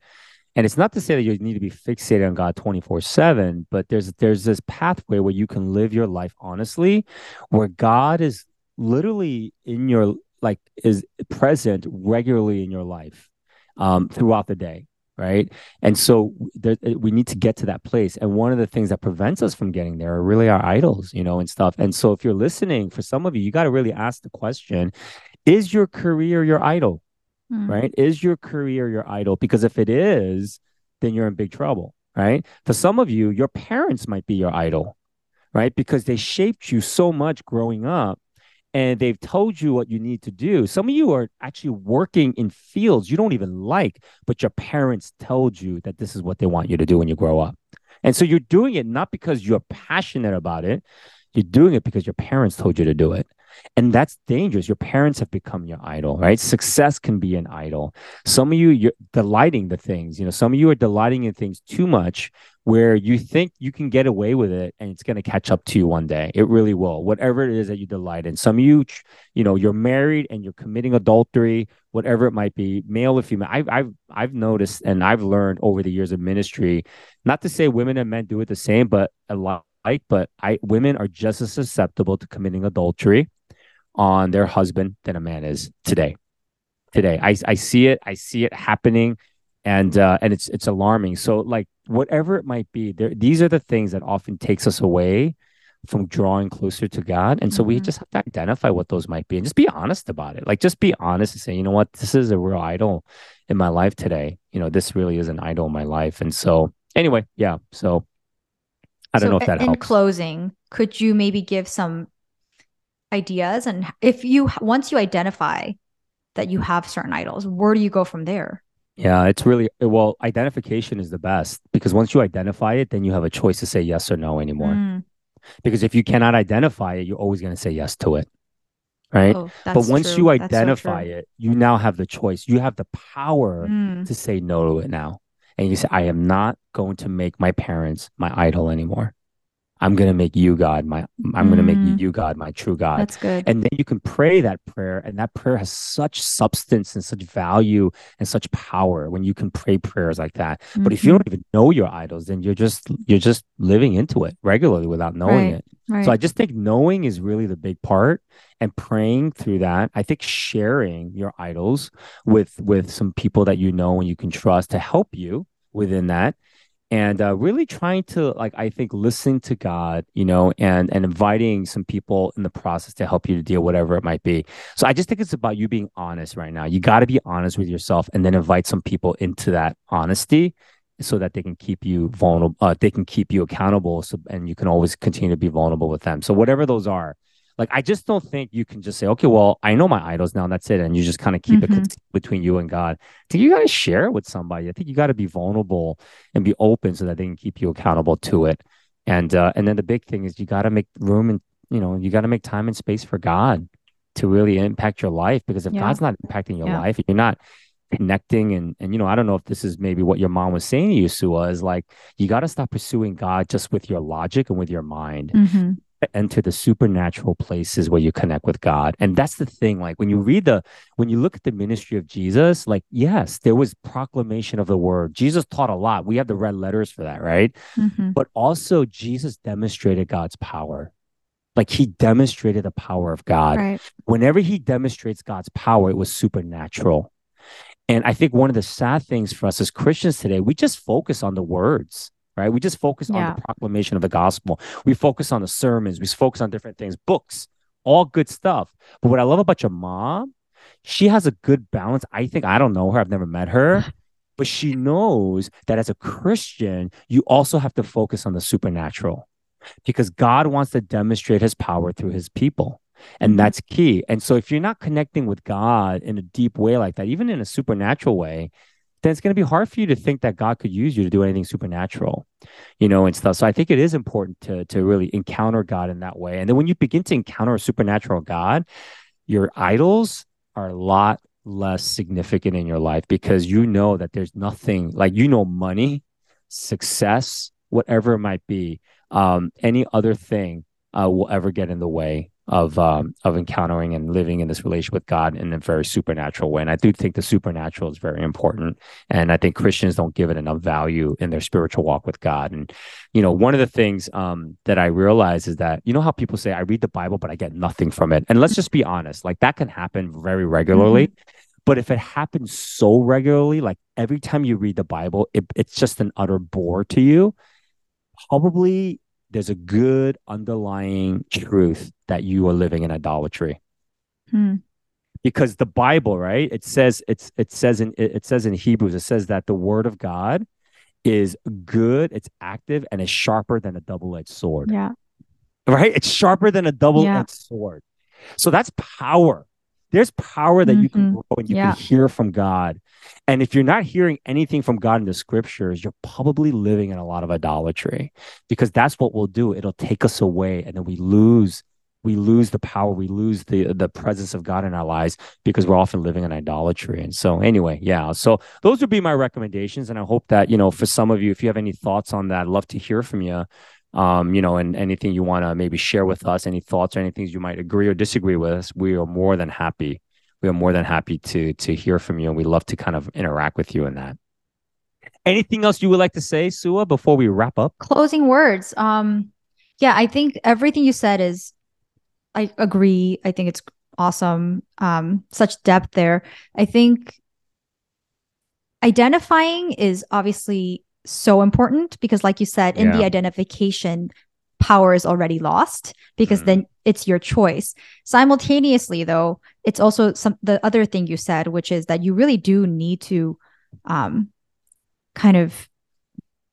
and it's not to say that you need to be fixated on God 24/7, but there's there's this pathway where you can live your life honestly, where God is literally in your like is present regularly in your life um, throughout the day right? And so there, we need to get to that place. And one of the things that prevents us from getting there are really our idols you know and stuff. And so if you're listening for some of you you got to really ask the question is your career your idol mm. right? Is your career your idol? Because if it is, then you're in big trouble, right? For some of you, your parents might be your idol, right? Because they shaped you so much growing up and they've told you what you need to do. Some of you are actually working in fields you don't even like, but your parents told you that this is what they want you to do when you grow up. And so you're doing it not because you're passionate about it, you're doing it because your parents told you to do it. And that's dangerous. Your parents have become your idol, right? Success can be an idol. Some of you, you're delighting the things, you know, some of you are delighting in things too much where you think you can get away with it and it's going to catch up to you one day. It really will. Whatever it is that you delight in. Some of you, you know, you're married and you're committing adultery, whatever it might be, male or female. I've, I've, I've noticed and I've learned over the years of ministry, not to say women and men do it the same, but a lot like, but I women are just as susceptible to committing adultery on their husband than a man is today. Today, I, I see it. I see it happening, and uh, and it's it's alarming. So like whatever it might be, there these are the things that often takes us away from drawing closer to God. And so mm-hmm. we just have to identify what those might be and just be honest about it. Like just be honest and say, you know what, this is a real idol in my life today. You know, this really is an idol in my life. And so anyway, yeah. So I don't so know if that in helps. closing, could you maybe give some ideas and if you once you identify that you have certain idols where do you go from there? Yeah it's really well identification is the best because once you identify it then you have a choice to say yes or no anymore. Mm. because if you cannot identify it you're always going to say yes to it right? Oh, but once true. you identify so it you now have the choice. You have the power mm. to say no to it now. And you say i am not going to make my parents my idol anymore I'm going to make you God, my I'm going to make you God, my true God. That's good. And then you can pray that prayer and that prayer has such substance and such value and such power when you can pray prayers like that. Mm-hmm. But if you don't even know your idols, then you're just you're just living into it regularly without knowing right. it. Right. So I just think knowing is really the big part and praying through that. I think sharing your idols with with some people that you know and you can trust to help you within that and uh, really trying to like i think listen to god you know and and inviting some people in the process to help you to deal whatever it might be. So i just think it's about you being honest right now. You got to be honest with yourself and then invite some people into that honesty so that they can keep you vulnerable uh, they can keep you accountable so and you can always continue to be vulnerable with them. So whatever those are like I just don't think you can just say, okay, well, I know my idols now, and that's it, and you just kind of keep mm-hmm. it between you and God. I think you got to share it with somebody. I think you got to be vulnerable and be open so that they can keep you accountable to it. And uh, and then the big thing is you got to make room and you know you got to make time and space for God to really impact your life because if yeah. God's not impacting your yeah. life, you're not connecting and and you know I don't know if this is maybe what your mom was saying to you, Suah, is like you got to stop pursuing God just with your logic and with your mind. Mm-hmm enter the supernatural places where you connect with God. And that's the thing. Like when you read the, when you look at the ministry of Jesus, like, yes, there was proclamation of the word. Jesus taught a lot. We have the red letters for that, right? Mm-hmm. But also, Jesus demonstrated God's power. Like he demonstrated the power of God. Right. Whenever he demonstrates God's power, it was supernatural. And I think one of the sad things for us as Christians today, we just focus on the words right? We just focus yeah. on the proclamation of the gospel. We focus on the sermons. We focus on different things, books, all good stuff. But what I love about your mom, she has a good balance. I think I don't know her. I've never met her. (laughs) But she knows that as a Christian, you also have to focus on the supernatural because God wants to demonstrate his power through his people. And mm-hmm. that's key. And so if you're not connecting with God in a deep way like that, even in a supernatural way, then it's going to be hard for you to think that God could use you to do anything supernatural, you know, and stuff. So I think it is important to to really encounter God in that way. And then when you begin to encounter a supernatural God, your idols are a lot less significant in your life because you know that there's nothing like you know money, success, whatever it might be, um, any other thing uh, will ever get in the way of um, of encountering and living in this relationship with God in a very supernatural way. And I do think the supernatural is very important. And I think Christians don't give it enough value in their spiritual walk with God. And you know, one of the things um, that I realize is that you know how people say I read the Bible but I get nothing from it. And let's just be honest, like that can happen very regularly. Mm-hmm. But if it happens so regularly, like every time you read the Bible, it, it's just an utter bore to you. Probably there's a good underlying truth that you are living in idolatry. Hmm. Because the Bible, right? It says it's it says in it says in Hebrews, it says that the word of God is good, it's active, and it's sharper than a double-edged sword. Yeah. Right? It's sharper than a double-edged yeah. sword. So that's power. There's power that mm-hmm. you can mm-hmm. grow and you yeah. can hear from God. And if you're not hearing anything from God in the scriptures, you're probably living in a lot of idolatry because that's what we'll do. It'll take us away and then we lose we lose the power, we lose the the presence of God in our lives because we're often living in idolatry. And so anyway, yeah. So those would be my recommendations. And I hope that, you know, for some of you, if you have any thoughts on that, I'd love to hear from you. Um, you know, and anything you want to maybe share with us, any thoughts or anything you might agree or disagree with us, we are more than happy we are more than happy to to hear from you and we love to kind of interact with you in that. Anything else you would like to say Suah before we wrap up? Closing words. Um yeah i think everything you said is i agree. I think it's awesome. Um such depth there. I think identifying is obviously so important because like you said in yeah. the identification power is already lost because mm. then it's your choice. Simultaneously, though, it's also some the other thing you said, which is that you really do need to um kind of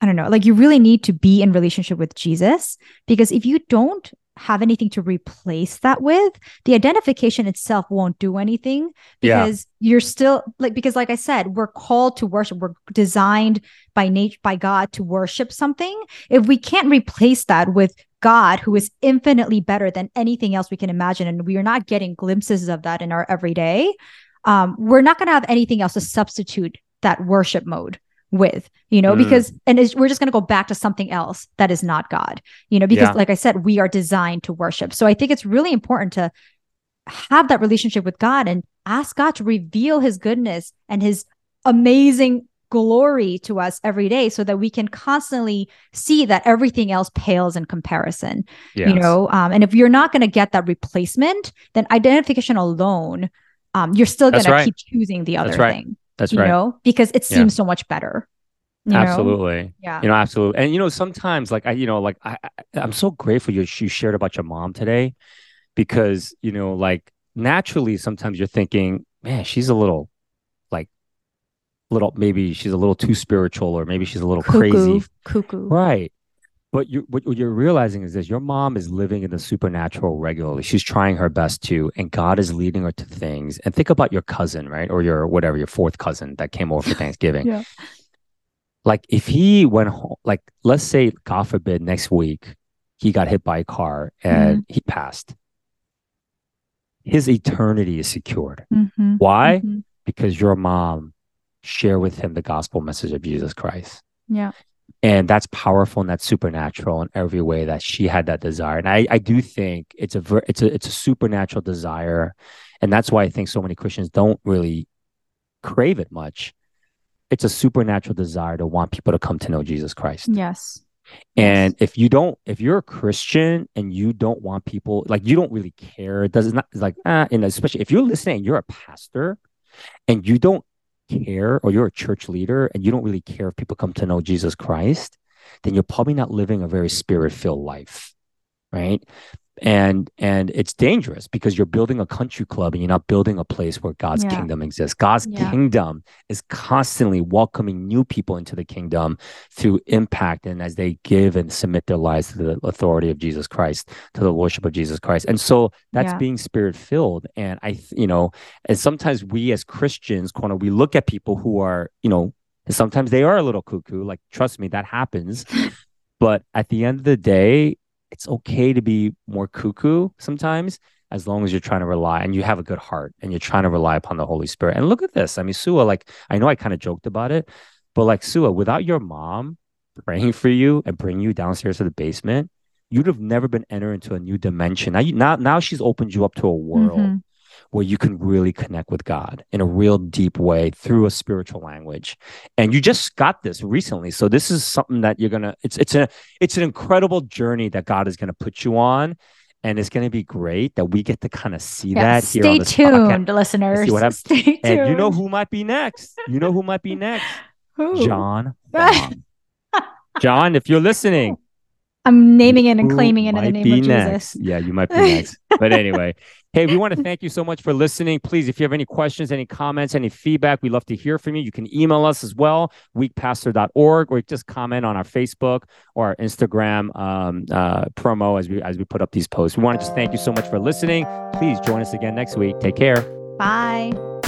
I don't know, like you really need to be in relationship with Jesus because if you don't have anything to replace that with, the identification itself won't do anything because yeah. you're still like because like I said, we're called to worship. We're designed by nature by God to worship something. If we can't replace that with God who is infinitely better than anything else we can imagine and we are not getting glimpses of that in our everyday, um, we're not going to have anything else to substitute that worship mode with you know Mm. because and it's, we're just going to go back to something else that is not god you know because Yeah. like i said we are designed to worship so i think it's really important to have that relationship with god and ask god to reveal his goodness and his amazing glory to us every day so that we can constantly see that everything else pales in comparison you know um, and if you're not going to get that replacement then identification alone um, you're still going That's to keep choosing the other right. thing That's you right. know because it Yeah. seems so much better you know? Absolutely. yeah You know, absolutely. And you know, sometimes like I, you know, like I, I I'm so grateful you you shared about your mom today because, you know, like naturally sometimes you're thinking, man, she's a little like little maybe she's a little too spiritual or maybe she's a little cuckoo crazy. cuckoo Right. But you what you're realizing is this your mom is living in the supernatural regularly. She's trying her best to, and God is leading her to things. And think about your cousin, right? Or your whatever, your fourth cousin that came over for Thanksgiving. Yeah. Like if he went home, like let's say, God forbid, next week he got hit by a car and he passed. His eternity is secured. Mhm, Why? mhm. Because your mom shared with him the gospel message of Jesus Christ yeah and that's powerful and that's supernatural in every way that she had that desire. And i, I do think it's a ver- it's a it's a supernatural desire. And that's why i think so many christians don't really crave it much. It's a supernatural desire to want people to come to know jesus christ. Yes. And if you don't if you're a christian and you don't want people like you don't really care it does not it's like ah, and especially if you're listening you're a pastor and you don't care or you're a church leader and you don't really care if people come to know Jesus Christ, then you're probably not living a very spirit-filled life. Right. And and it's dangerous because you're building a country club and you're not building a place where God's Yeah. kingdom exists. God's Yeah. kingdom is constantly welcoming new people into the kingdom through impact and as they give and submit their lives to the authority of Jesus Christ, to the worship of Jesus Christ. And so that's Yeah. being spirit filled. And I, you know, and sometimes we as Christians, of, we look at people who are, you know, and sometimes they are a little cuckoo. Like, trust me, that happens. (laughs) but at the end of the day, it's okay to be more cuckoo sometimes, as long as you're trying to rely and you have a good heart and you're trying to rely upon the Holy Spirit. And look at this. I mean, Suah, like, I know I kind of joked about it, but like, Suah, without your mom praying for you and bringing you downstairs to the basement, you'd have never been entered into a new dimension. Now, you, now, now she's opened you up to a world Mhm. Where you can really connect with God in a real deep way through a spiritual language. And you just got this recently. So this is something that you're gonna it's it's a it's an incredible journey that God is gonna put you on. And it's gonna be great that we get to kind of see Yeah, that here stay on this podcast. tuned listeners what happens. (laughs) stay tuned And you know who might be next? You know who might be next? (laughs) Who? John. (laughs) John, if you're listening, i'm naming it and claiming it in the name of next. jesus Yeah, you might be next. (laughs) but anyway, hey, we want to thank you so much for listening. Please, if you have any questions, any comments, any feedback, we'd love to hear from you. You can email us as well, weakpastor.org, or just comment on our Facebook or our Instagram um, uh, promo as we as we put up these posts. We want to just thank you so much for listening. Please join us again next week. Take care. bye